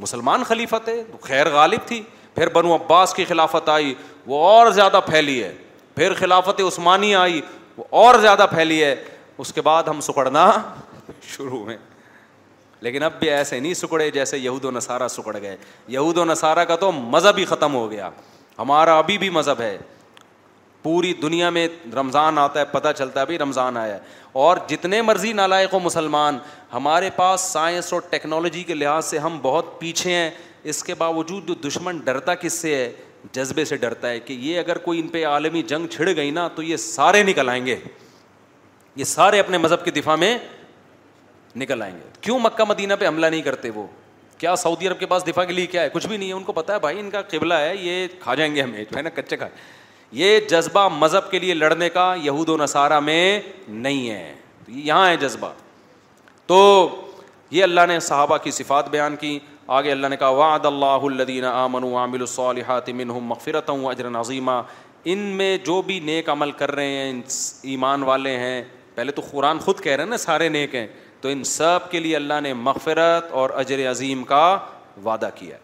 مسلمان خلیفہ تھے خیر غالب تھی پھر بنو عباس کی خلافت آئی وہ اور زیادہ پھیلی ہے پھر خلافت عثمانی آئی وہ اور زیادہ پھیلی ہے اس کے بعد ہم سکڑنا شروع ہوئے لیکن اب بھی ایسے نہیں سکڑے جیسے یہود و نصارہ سکڑ گئے یہود و نصارہ کا تو مذہب ہی ختم ہو گیا ہمارا ابھی بھی مذہب ہے پوری دنیا میں رمضان آتا ہے پتہ چلتا ہے ابھی رمضان آیا ہے اور جتنے مرضی نالائق و ہو مسلمان ہمارے پاس سائنس اور ٹیکنالوجی کے لحاظ سے ہم بہت پیچھے ہیں اس کے باوجود جو دشمن ڈرتا کس سے ہے جذبے سے ڈرتا ہے کہ یہ اگر کوئی ان پہ عالمی جنگ چھڑ گئی نا تو یہ سارے نکل آئیں گے یہ سارے اپنے مذہب کے دفاع میں نکل آئیں گے کیوں مکہ مدینہ پہ حملہ نہیں کرتے وہ کیا سعودی عرب کے پاس دفاع کے لیے کیا ہے کچھ بھی نہیں ہے ان کو پتا ہے بھائی ان کا قبلہ ہے یہ کھا جائیں گے ہمیں جو ہے نا کچے کھائے یہ جذبہ مذہب کے لیے لڑنے کا یہود و نصارہ میں نہیں ہے یہاں ہے جذبہ تو یہ اللہ نے صحابہ کی صفات بیان کی آگے اللہ نے کہا وعد اللہ الدین آمن و عامل منہم مغفرت ہوں اجر نظیمہ ان میں جو بھی نیک عمل کر رہے ہیں ایمان والے ہیں پہلے تو قرآن خود کہہ رہے ہیں نا سارے نیک ہیں تو ان سب کے لیے اللہ نے مغفرت اور اجر عظیم کا وعدہ کیا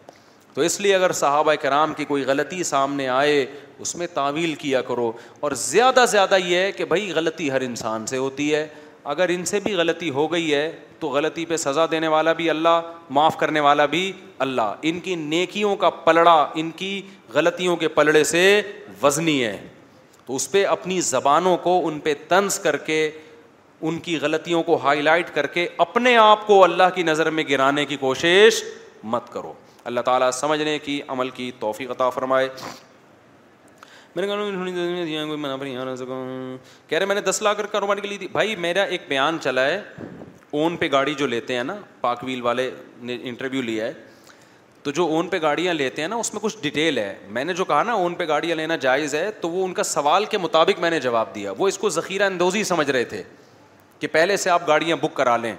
تو اس لیے اگر صحابہ کرام کی کوئی غلطی سامنے آئے اس میں تعویل کیا کرو اور زیادہ زیادہ یہ ہے کہ بھائی غلطی ہر انسان سے ہوتی ہے اگر ان سے بھی غلطی ہو گئی ہے تو غلطی پہ سزا دینے والا بھی اللہ معاف کرنے والا بھی اللہ ان کی نیکیوں کا پلڑا ان کی غلطیوں کے پلڑے سے وزنی ہے تو اس پہ اپنی زبانوں کو ان پہ طنز کر کے ان کی غلطیوں کو ہائی لائٹ کر کے اپنے آپ کو اللہ کی نظر میں گرانے کی کوشش مت کرو اللہ تعالیٰ سمجھنے کی عمل کی توفیق عطا فرمائے میرے رہے میں نے دس لاکھ کے لیے بھائی میرا ایک بیان چلا ہے اون پہ گاڑی جو لیتے ہیں نا پاک ویل والے نے انٹرویو لیا ہے تو جو اون پہ گاڑیاں لیتے ہیں نا اس میں کچھ ڈیٹیل ہے میں نے جو کہا نا اون پہ گاڑیاں لینا جائز ہے تو وہ ان کا سوال کے مطابق میں نے جواب دیا وہ اس کو ذخیرہ اندوزی سمجھ رہے تھے کہ پہلے سے آپ گاڑیاں بک کرا لیں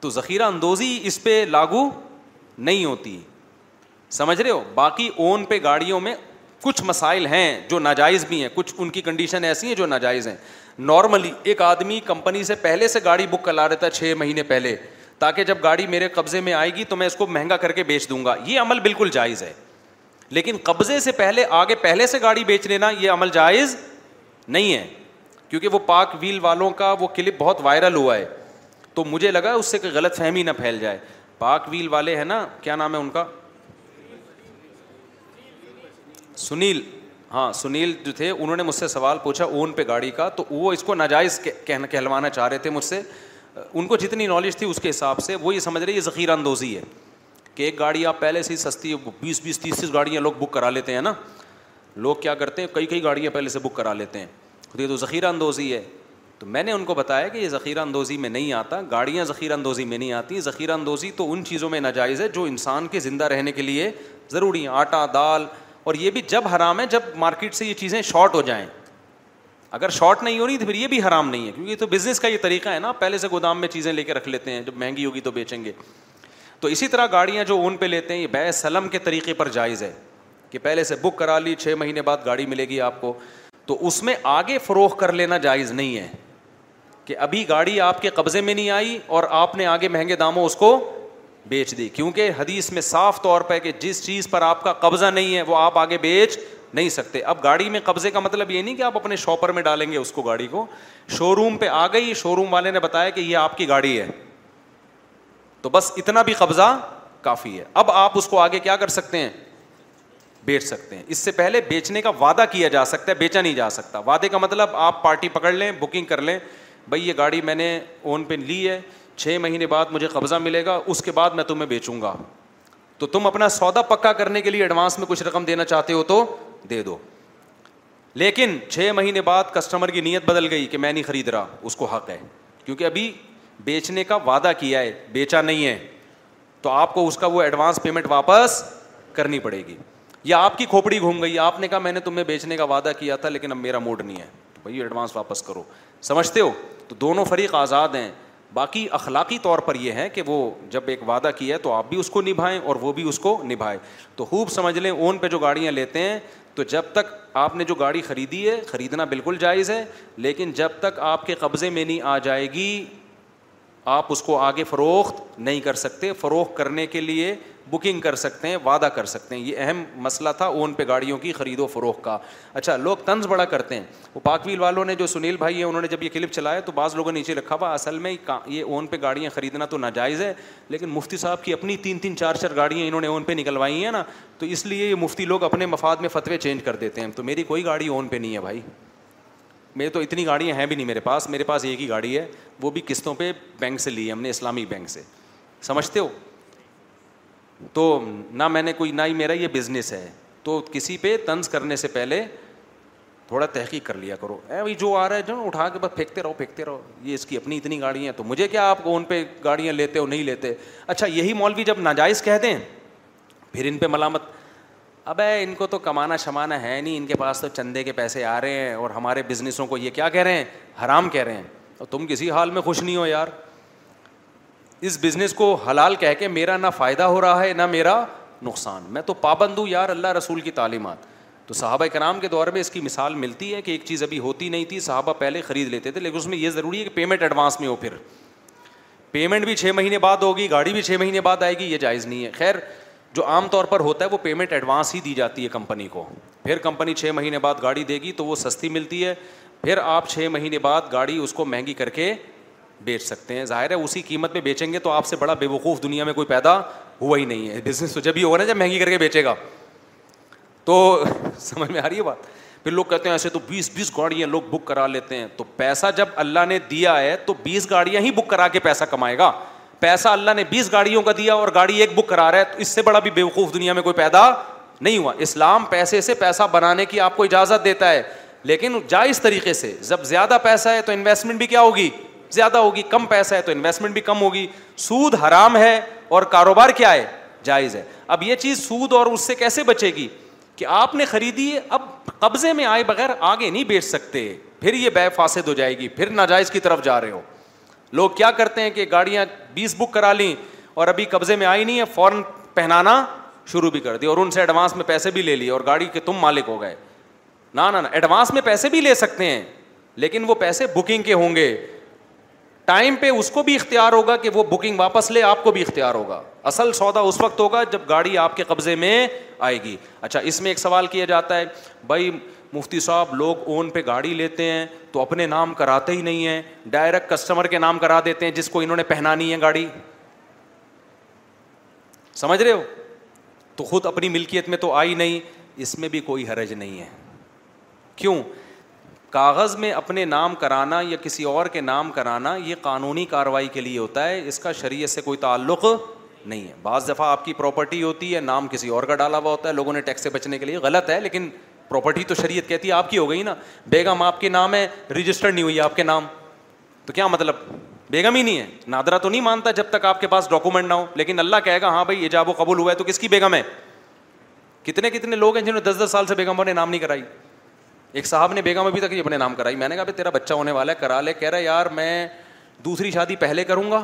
تو ذخیرہ اندوزی اس پہ لاگو نہیں ہوتی سمجھ رہے ہو باقی اون پہ گاڑیوں میں کچھ مسائل ہیں جو ناجائز بھی ہیں کچھ ان کی کنڈیشن ایسی ہیں جو ناجائز ہیں نارملی ایک آدمی کمپنی سے پہلے سے گاڑی بک کرا رہتا ہے چھ مہینے پہلے تاکہ جب گاڑی میرے قبضے میں آئے گی تو میں اس کو مہنگا کر کے بیچ دوں گا یہ عمل بالکل جائز ہے لیکن قبضے سے پہلے آگے پہلے سے گاڑی بیچ لینا یہ عمل جائز نہیں ہے کیونکہ وہ پاک ویل والوں کا وہ کلپ بہت وائرل ہوا ہے تو مجھے لگا اس سے کہ غلط فہمی نہ پھیل جائے پاک ویل والے ہیں نا کیا نام ہے ان کا سنیل ہاں سنیل جو تھے انہوں نے مجھ سے سوال پوچھا اون پہ گاڑی کا تو وہ اس کو ناجائز کہلوانا چاہ رہے تھے مجھ سے ان کو جتنی نالج تھی اس کے حساب سے وہ یہ سمجھ رہے یہ ذخیرہ اندوزی ہے کہ ایک گاڑی آپ پہلے سے ہی سستی بیس بیس تیس تیس گاڑیاں لوگ بک کرا لیتے ہیں نا لوگ کیا کرتے ہیں کئی کئی گاڑیاں پہلے سے بک کرا لیتے ہیں خود یہ تو ذخیرہ اندوزی ہے تو میں نے ان کو بتایا کہ یہ ذخیرہ اندوزی میں نہیں آتا گاڑیاں ذخیرہ اندوزی میں نہیں آتی ذخیرہ اندوزی تو ان چیزوں میں ناجائز ہے جو انسان کے زندہ رہنے کے لیے ضروری ہیں آٹا دال اور یہ بھی جب حرام ہے جب مارکیٹ سے یہ چیزیں شارٹ ہو جائیں اگر شارٹ نہیں ہو رہی تو پھر یہ بھی حرام نہیں ہے کیونکہ تو بزنس کا یہ طریقہ ہے نا پہلے سے گودام میں چیزیں لے کے رکھ لیتے ہیں جب مہنگی ہوگی تو بیچیں گے تو اسی طرح گاڑیاں جو اون پہ لیتے ہیں یہ بے سلم کے طریقے پر جائز ہے کہ پہلے سے بک کرا لی چھ مہینے بعد گاڑی ملے گی آپ کو تو اس میں آگے فروغ کر لینا جائز نہیں ہے کہ ابھی گاڑی آپ کے قبضے میں نہیں آئی اور آپ نے آگے مہنگے داموں اس کو بیچ دی کیونکہ حدیث میں صاف طور پہ کہ جس چیز پر آپ کا قبضہ نہیں ہے وہ آپ آگے بیچ نہیں سکتے اب گاڑی میں قبضے کا مطلب یہ نہیں کہ آپ اپنے شاپر میں ڈالیں گے اس کو گاڑی کو شو روم پہ آ گئی شو روم والے نے بتایا کہ یہ آپ کی گاڑی ہے تو بس اتنا بھی قبضہ کافی ہے اب آپ اس کو آگے کیا کر سکتے ہیں بیچ سکتے ہیں اس سے پہلے بیچنے کا وعدہ کیا جا سکتا ہے بیچا نہیں جا سکتا وعدے کا مطلب آپ پارٹی پکڑ لیں بکنگ کر لیں بھائی یہ گاڑی میں نے اون پہ لی ہے چھ مہینے بعد مجھے قبضہ ملے گا اس کے بعد میں تمہیں بیچوں گا تو تم اپنا سودا پکا کرنے کے لیے ایڈوانس میں کچھ رقم دینا چاہتے ہو تو دے دو لیکن چھ مہینے بعد کسٹمر کی نیت بدل گئی کہ میں نہیں خرید رہا اس کو حق ہے کیونکہ ابھی بیچنے کا وعدہ کیا ہے بیچا نہیں ہے تو آپ کو اس کا وہ ایڈوانس پیمنٹ واپس کرنی پڑے گی یا آپ کی کھوپڑی گھوم گئی آپ نے کہا میں نے تمہیں بیچنے کا وعدہ کیا تھا لیکن اب میرا موڈ نہیں ہے تو بھائی ایڈوانس واپس کرو سمجھتے ہو تو دونوں فریق آزاد ہیں باقی اخلاقی طور پر یہ ہے کہ وہ جب ایک وعدہ کیا ہے تو آپ بھی اس کو نبھائیں اور وہ بھی اس کو نبھائے تو خوب سمجھ لیں اون پہ جو گاڑیاں لیتے ہیں تو جب تک آپ نے جو گاڑی خریدی ہے خریدنا بالکل جائز ہے لیکن جب تک آپ کے قبضے میں نہیں آ جائے گی آپ اس کو آگے فروخت نہیں کر سکتے فروخت کرنے کے لیے بکنگ کر سکتے ہیں وعدہ کر سکتے ہیں یہ اہم مسئلہ تھا اون پہ گاڑیوں کی خرید و فروخت کا اچھا لوگ طنز بڑا کرتے ہیں وہ پاک ویل والوں نے جو سنیل بھائی ہیں انہوں نے جب یہ کلپ چلایا تو بعض لوگوں نے نیچے رکھا ہوا اصل میں یہ اون پہ گاڑیاں خریدنا تو ناجائز ہے لیکن مفتی صاحب کی اپنی تین تین چار چار گاڑیاں انہوں نے اون پہ نکلوائی ہیں نا تو اس لیے یہ مفتی لوگ اپنے مفاد میں فتوے چینج کر دیتے ہیں تو میری کوئی گاڑی اون پہ نہیں ہے بھائی میرے تو اتنی گاڑیاں ہیں بھی نہیں میرے پاس میرے پاس ایک ہی گاڑی ہے وہ بھی قسطوں پہ بینک سے لی ہے ہم نے اسلامی بینک سے سمجھتے ہو تو نہ میں نے کوئی نہ ہی میرا یہ بزنس ہے تو کسی پہ طنز کرنے سے پہلے تھوڑا تحقیق کر لیا کرو اے بھائی جو آ رہا ہے جو اٹھا کے بس پھینکتے رہو پھینکتے رہو یہ اس کی اپنی اتنی گاڑیاں تو مجھے کیا آپ ان پہ گاڑیاں لیتے ہو نہیں لیتے اچھا یہی مولوی جب ناجائز کہہ دیں پھر ان پہ ملامت اب اے ان کو تو کمانا شمانا ہے نہیں ان کے پاس تو چندے کے پیسے آ رہے ہیں اور ہمارے بزنسوں کو یہ کیا کہہ رہے ہیں حرام کہہ رہے ہیں اور تم کسی حال میں خوش نہیں ہو یار اس بزنس کو حلال کہہ کے میرا نہ فائدہ ہو رہا ہے نہ میرا نقصان میں تو پابند ہوں یار اللہ رسول کی تعلیمات تو صحابہ کرام کے دور میں اس کی مثال ملتی ہے کہ ایک چیز ابھی ہوتی نہیں تھی صحابہ پہلے خرید لیتے تھے لیکن اس میں یہ ضروری ہے کہ پیمنٹ ایڈوانس میں ہو پھر پیمنٹ بھی چھ مہینے بعد ہوگی گاڑی بھی چھ مہینے بعد آئے گی یہ جائز نہیں ہے خیر جو عام طور پر ہوتا ہے وہ پیمنٹ ایڈوانس ہی دی جاتی ہے کمپنی کو پھر کمپنی چھ مہینے بعد گاڑی دے گی تو وہ سستی ملتی ہے پھر آپ چھ مہینے بعد گاڑی اس کو مہنگی کر کے بیچ سکتے ہیں ظاہر ہے اسی قیمت میں بیچیں گے تو آپ سے بڑا بے وقوف دنیا میں کوئی پیدا ہوا ہی نہیں ہے بزنس تو جب ہی ہوگا نا جب مہنگی کر کے بیچے گا تو سمجھ میں آ رہی ہے بات پھر لوگ کہتے ہیں ایسے تو بیس بیس گاڑیاں لوگ بک کرا لیتے ہیں تو پیسہ جب اللہ نے دیا ہے تو بیس گاڑیاں ہی بک کرا کے پیسہ کمائے گا پیسہ اللہ نے بیس گاڑیوں کا دیا اور گاڑی ایک بک کرا رہا ہے تو اس سے بڑا بھی بے وقوف دنیا میں کوئی پیدا نہیں ہوا اسلام پیسے سے پیسہ بنانے کی آپ کو اجازت دیتا ہے لیکن جائز طریقے سے جب زیادہ پیسہ ہے تو انویسٹمنٹ بھی کیا ہوگی زیادہ ہوگی کم پیسہ ہے تو انویسٹمنٹ بھی کم ہوگی سود حرام ہے اور کاروبار کیا ہے جائز ہے اب یہ چیز سود اور اس سے کیسے بچے گی کہ آپ نے خریدی اب قبضے میں آئے بغیر آگے نہیں بیچ سکتے پھر یہ بے فاسد ہو جائے گی پھر ناجائز کی طرف جا رہے ہو لوگ کیا کرتے ہیں کہ گاڑیاں بیس بک کرا لیں اور ابھی قبضے میں آئی نہیں ہے فوراً پہنانا شروع بھی کر دی اور ان سے ایڈوانس میں پیسے بھی لے لیے اور گاڑی کے تم مالک ہو گئے نہ نہ ایڈوانس میں پیسے بھی لے سکتے ہیں لیکن وہ پیسے بکنگ کے ہوں گے ٹائم پہ اس کو بھی اختیار ہوگا کہ وہ بکنگ واپس لے آپ کو بھی اختیار ہوگا اصل سودا اس وقت ہوگا جب گاڑی آپ کے قبضے میں آئے گی اچھا اس میں ایک سوال کیا جاتا ہے بھائی مفتی صاحب لوگ اون پہ گاڑی لیتے ہیں تو اپنے نام کراتے ہی نہیں ہیں ڈائریکٹ کسٹمر کے نام کرا دیتے ہیں جس کو انہوں نے پہنانی ہے گاڑی سمجھ رہے ہو تو خود اپنی ملکیت میں تو آئی نہیں اس میں بھی کوئی حرج نہیں ہے کیوں کاغذ میں اپنے نام کرانا یا کسی اور کے نام کرانا یہ قانونی کاروائی کے لیے ہوتا ہے اس کا شریعت سے کوئی تعلق نہیں ہے بعض دفعہ آپ کی پراپرٹی ہوتی ہے نام کسی اور کا ڈالا ہوا ہوتا ہے لوگوں نے ٹیکس سے بچنے کے لیے غلط ہے لیکن پراپرٹی تو شریعت کہتی ہے آپ کی ہو گئی نا بیگم آپ کے نام ہے رجسٹرڈ نہیں ہوئی آپ کے نام تو کیا مطلب بیگم ہی نہیں ہے نادرا تو نہیں مانتا جب تک آپ کے پاس ڈاکومنٹ نہ ہو لیکن اللہ کہے گا ہاں بھائی یہ جاب و قبول ہوا ہے تو کس کی بیگم ہے کتنے کتنے لوگ ہیں جنہوں نے دس دس سال سے بیگموں نے نام نہیں کرائی ایک صاحب نے بیگم ابھی تک یہ اپنے نام کرائی میں نے کہا بھائی تیرا بچہ ہونے والا ہے کرا لے کہہ رہا ہے یار میں دوسری شادی پہلے کروں گا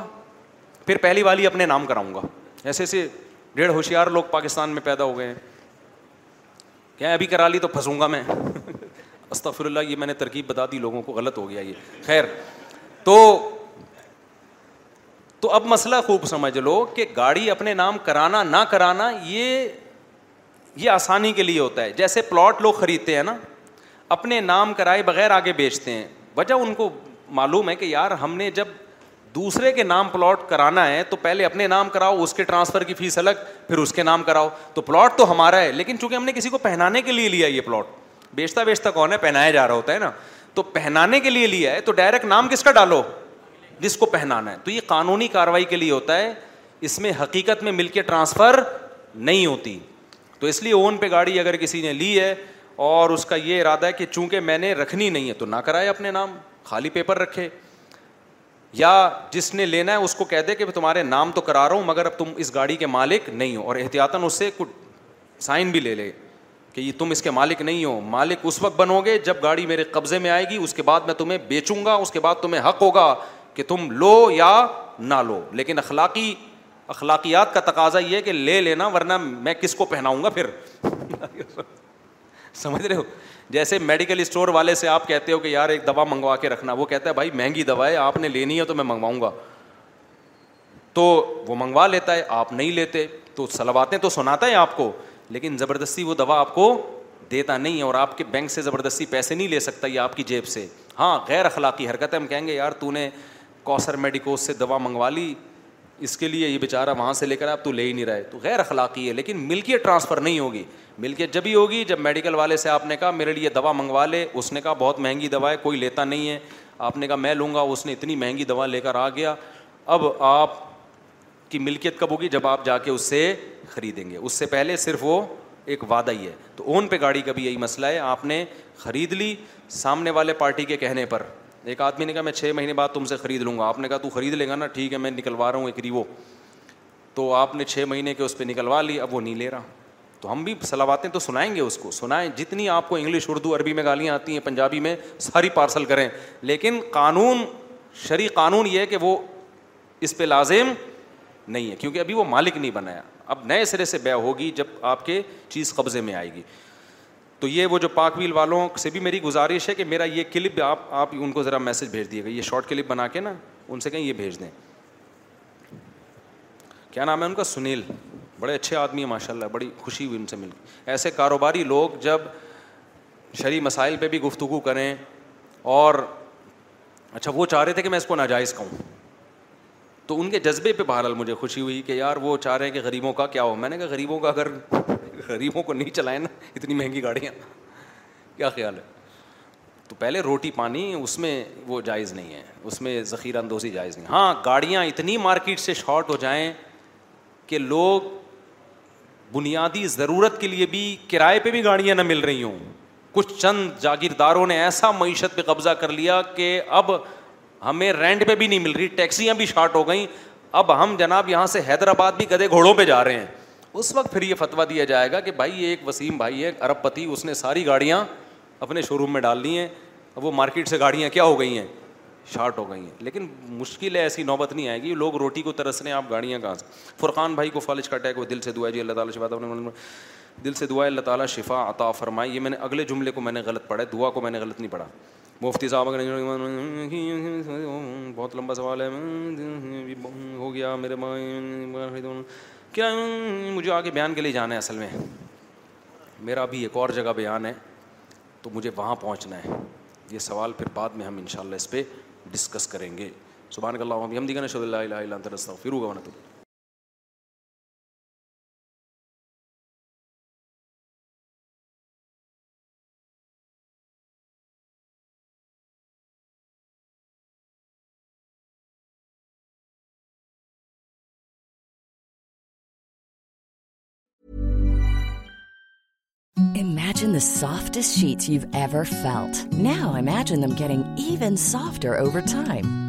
پھر پہلی والی اپنے نام کراؤں گا ایسے ایسے ڈیڑھ ہوشیار لوگ پاکستان میں پیدا ہو گئے ہیں کیا ابھی کرا لی تو پھنسوں گا میں استفر اللہ یہ میں نے ترکیب بتا دی لوگوں کو غلط ہو گیا یہ خیر تو تو اب مسئلہ خوب سمجھ لو کہ گاڑی اپنے نام کرانا نہ کرانا یہ یہ آسانی کے لیے ہوتا ہے جیسے پلاٹ لوگ خریدتے ہیں نا اپنے نام کرائے بغیر آگے بیچتے ہیں وجہ ان کو معلوم ہے کہ یار ہم نے جب دوسرے کے نام پلاٹ کرانا ہے تو پہلے اپنے نام کراؤ اس کے ٹرانسفر کی فیس الگ پھر اس کے نام کراؤ تو پلاٹ تو ہمارا ہے لیکن چونکہ ہم نے کسی کو پہنانے کے لیے لیا یہ پلاٹ بیچتا بیچتا کون ہے پہنایا جا رہا ہوتا ہے نا تو پہنانے کے لیے لیا ہے تو ڈائریکٹ نام کس کا ڈالو جس کو پہنانا ہے تو یہ قانونی کاروائی کے لیے ہوتا ہے اس میں حقیقت میں مل کے ٹرانسفر نہیں ہوتی تو اس لیے اون پہ گاڑی اگر کسی نے لی ہے اور اس کا یہ ارادہ ہے کہ چونکہ میں نے رکھنی نہیں ہے تو نہ کرائے اپنے نام خالی پیپر رکھے یا جس نے لینا ہے اس کو کہہ دے کہ تمہارے نام تو کرا رہا ہوں مگر اب تم اس گاڑی کے مالک نہیں ہو اور احتیاطاً اس سے کچھ سائن بھی لے لے کہ یہ تم اس کے مالک نہیں ہو مالک اس وقت بنو گے جب گاڑی میرے قبضے میں آئے گی اس کے بعد میں تمہیں بیچوں گا اس کے بعد تمہیں حق ہوگا کہ تم لو یا نہ لو لیکن اخلاقی اخلاقیات کا تقاضا یہ ہے کہ لے لینا ورنہ میں کس کو پہناؤں گا پھر سمجھ رہے ہو جیسے میڈیکل اسٹور والے سے آپ کہتے ہو کہ یار ایک دوا منگوا کے رکھنا وہ کہتا ہے بھائی مہنگی دوا ہے آپ نے لینی ہے تو میں منگواؤں گا تو وہ منگوا لیتا ہے آپ نہیں لیتے تو سلواتیں تو سناتا ہے آپ کو لیکن زبردستی وہ دوا آپ کو دیتا نہیں ہے اور آپ کے بینک سے زبردستی پیسے نہیں لے سکتا یہ آپ کی جیب سے ہاں غیر اخلاقی حرکت ہے ہم کہیں گے یار تو نے کوسر میڈیکوز سے دوا منگوا لی اس کے لیے یہ بیچارہ وہاں سے لے کر آپ تو لے ہی نہیں رہے تو غیر اخلاقی ہے لیکن ملکیت ٹرانسفر نہیں ہوگی ملکیت جب ہی ہوگی جب میڈیکل والے سے آپ نے کہا میرے لیے دوا منگوا لے اس نے کہا بہت مہنگی دوا ہے کوئی لیتا نہیں ہے آپ نے کہا میں لوں گا اس نے اتنی مہنگی دوا لے کر آ گیا اب آپ کی ملکیت کب ہوگی جب آپ جا کے اس سے خریدیں گے اس سے پہلے صرف وہ ایک وعدہ ہی ہے تو اون پہ گاڑی کا بھی یہی مسئلہ ہے آپ نے خرید لی سامنے والے پارٹی کے کہنے پر ایک آدمی نے کہا میں چھ مہینے بعد تم سے خرید لوں گا آپ نے کہا تو خرید لے گا نا ٹھیک ہے میں نکلوا رہا ہوں ایک ریوو تو آپ نے چھ مہینے کے اس پہ نکلوا لی اب وہ نہیں لے رہا تو ہم بھی سلاواتیں تو سنائیں گے اس کو سنائیں جتنی آپ کو انگلش اردو عربی میں گالیاں آتی ہیں پنجابی میں ساری پارسل کریں لیکن قانون شرعی قانون یہ ہے کہ وہ اس پہ لازم نہیں ہے کیونکہ ابھی وہ مالک نہیں بنایا اب نئے سرے سے بے ہوگی جب آپ کے چیز قبضے میں آئے گی تو یہ وہ جو پاک ویل والوں سے بھی میری گزارش ہے کہ میرا یہ کلپ آپ آپ ان کو ذرا میسج بھیج دیے گا یہ شارٹ کلپ بنا کے نا ان سے کہیں یہ بھیج دیں کیا نام ہے ان کا سنیل بڑے اچھے آدمی ہیں ماشاء اللہ بڑی خوشی ہوئی ان سے مل کے ایسے کاروباری لوگ جب شرع مسائل پہ بھی گفتگو کریں اور اچھا وہ چاہ رہے تھے کہ میں اس کو ناجائز کہوں تو ان کے جذبے پہ بہرحال مجھے خوشی ہوئی کہ یار وہ چاہ رہے ہیں کہ غریبوں کا کیا ہو میں نے کہا غریبوں کا اگر غریبوں کو نہیں چلائیں نا اتنی مہنگی گاڑیاں کیا خیال ہے تو پہلے روٹی پانی اس اس میں میں وہ جائز جائز نہیں نہیں ہے ذخیرہ اندوزی ہاں گاڑیاں اتنی مارکیٹ سے شارٹ ہو جائیں کہ لوگ بنیادی ضرورت کے لیے بھی کرائے پہ بھی گاڑیاں نہ مل رہی ہوں کچھ چند جاگیرداروں نے ایسا معیشت پہ قبضہ کر لیا کہ اب ہمیں رینٹ پہ بھی نہیں مل رہی ٹیکسیاں بھی شارٹ ہو گئیں اب ہم جناب یہاں سے حیدرآباد بھی گدے گھوڑوں پہ جا رہے ہیں اس وقت پھر یہ فتویٰ دیا جائے گا کہ بھائی یہ ایک وسیم بھائی ہے ارب پتی اس نے ساری گاڑیاں اپنے شو روم میں ڈال دی ہیں اب وہ مارکیٹ سے گاڑیاں کیا ہو گئی ہیں شارٹ ہو گئی ہیں لیکن مشکل ہے ایسی نوبت نہیں آئے گی لوگ روٹی کو ترس رہے ہیں آپ گاڑیاں کہاں سے فرقان بھائی کو فالج کا اٹیک وہ دل سے دعا جی اللہ تعالیٰ شفا دل سے دعا ہے اللہ تعالیٰ شفا عطا فرمائی یہ میں نے اگلے جملے کو میں نے غلط پڑھا دعا کو میں نے غلط نہیں پڑھا مفتی صاحب بہت لمبا سوال ہے ہو گیا میرے کیا مجھے آگے بیان کے لیے جانا ہے اصل میں میرا بھی ایک اور جگہ بیان ہے تو مجھے وہاں پہنچنا ہے یہ سوال پھر بعد میں ہم ان شاء اللہ اس پہ ڈسکس کریں گے صبح اللہ ہم دی گا اللہ اللہ علیہ اللہ ترسم سافٹس شیٹ فیلٹ نو ایم دم کیون softer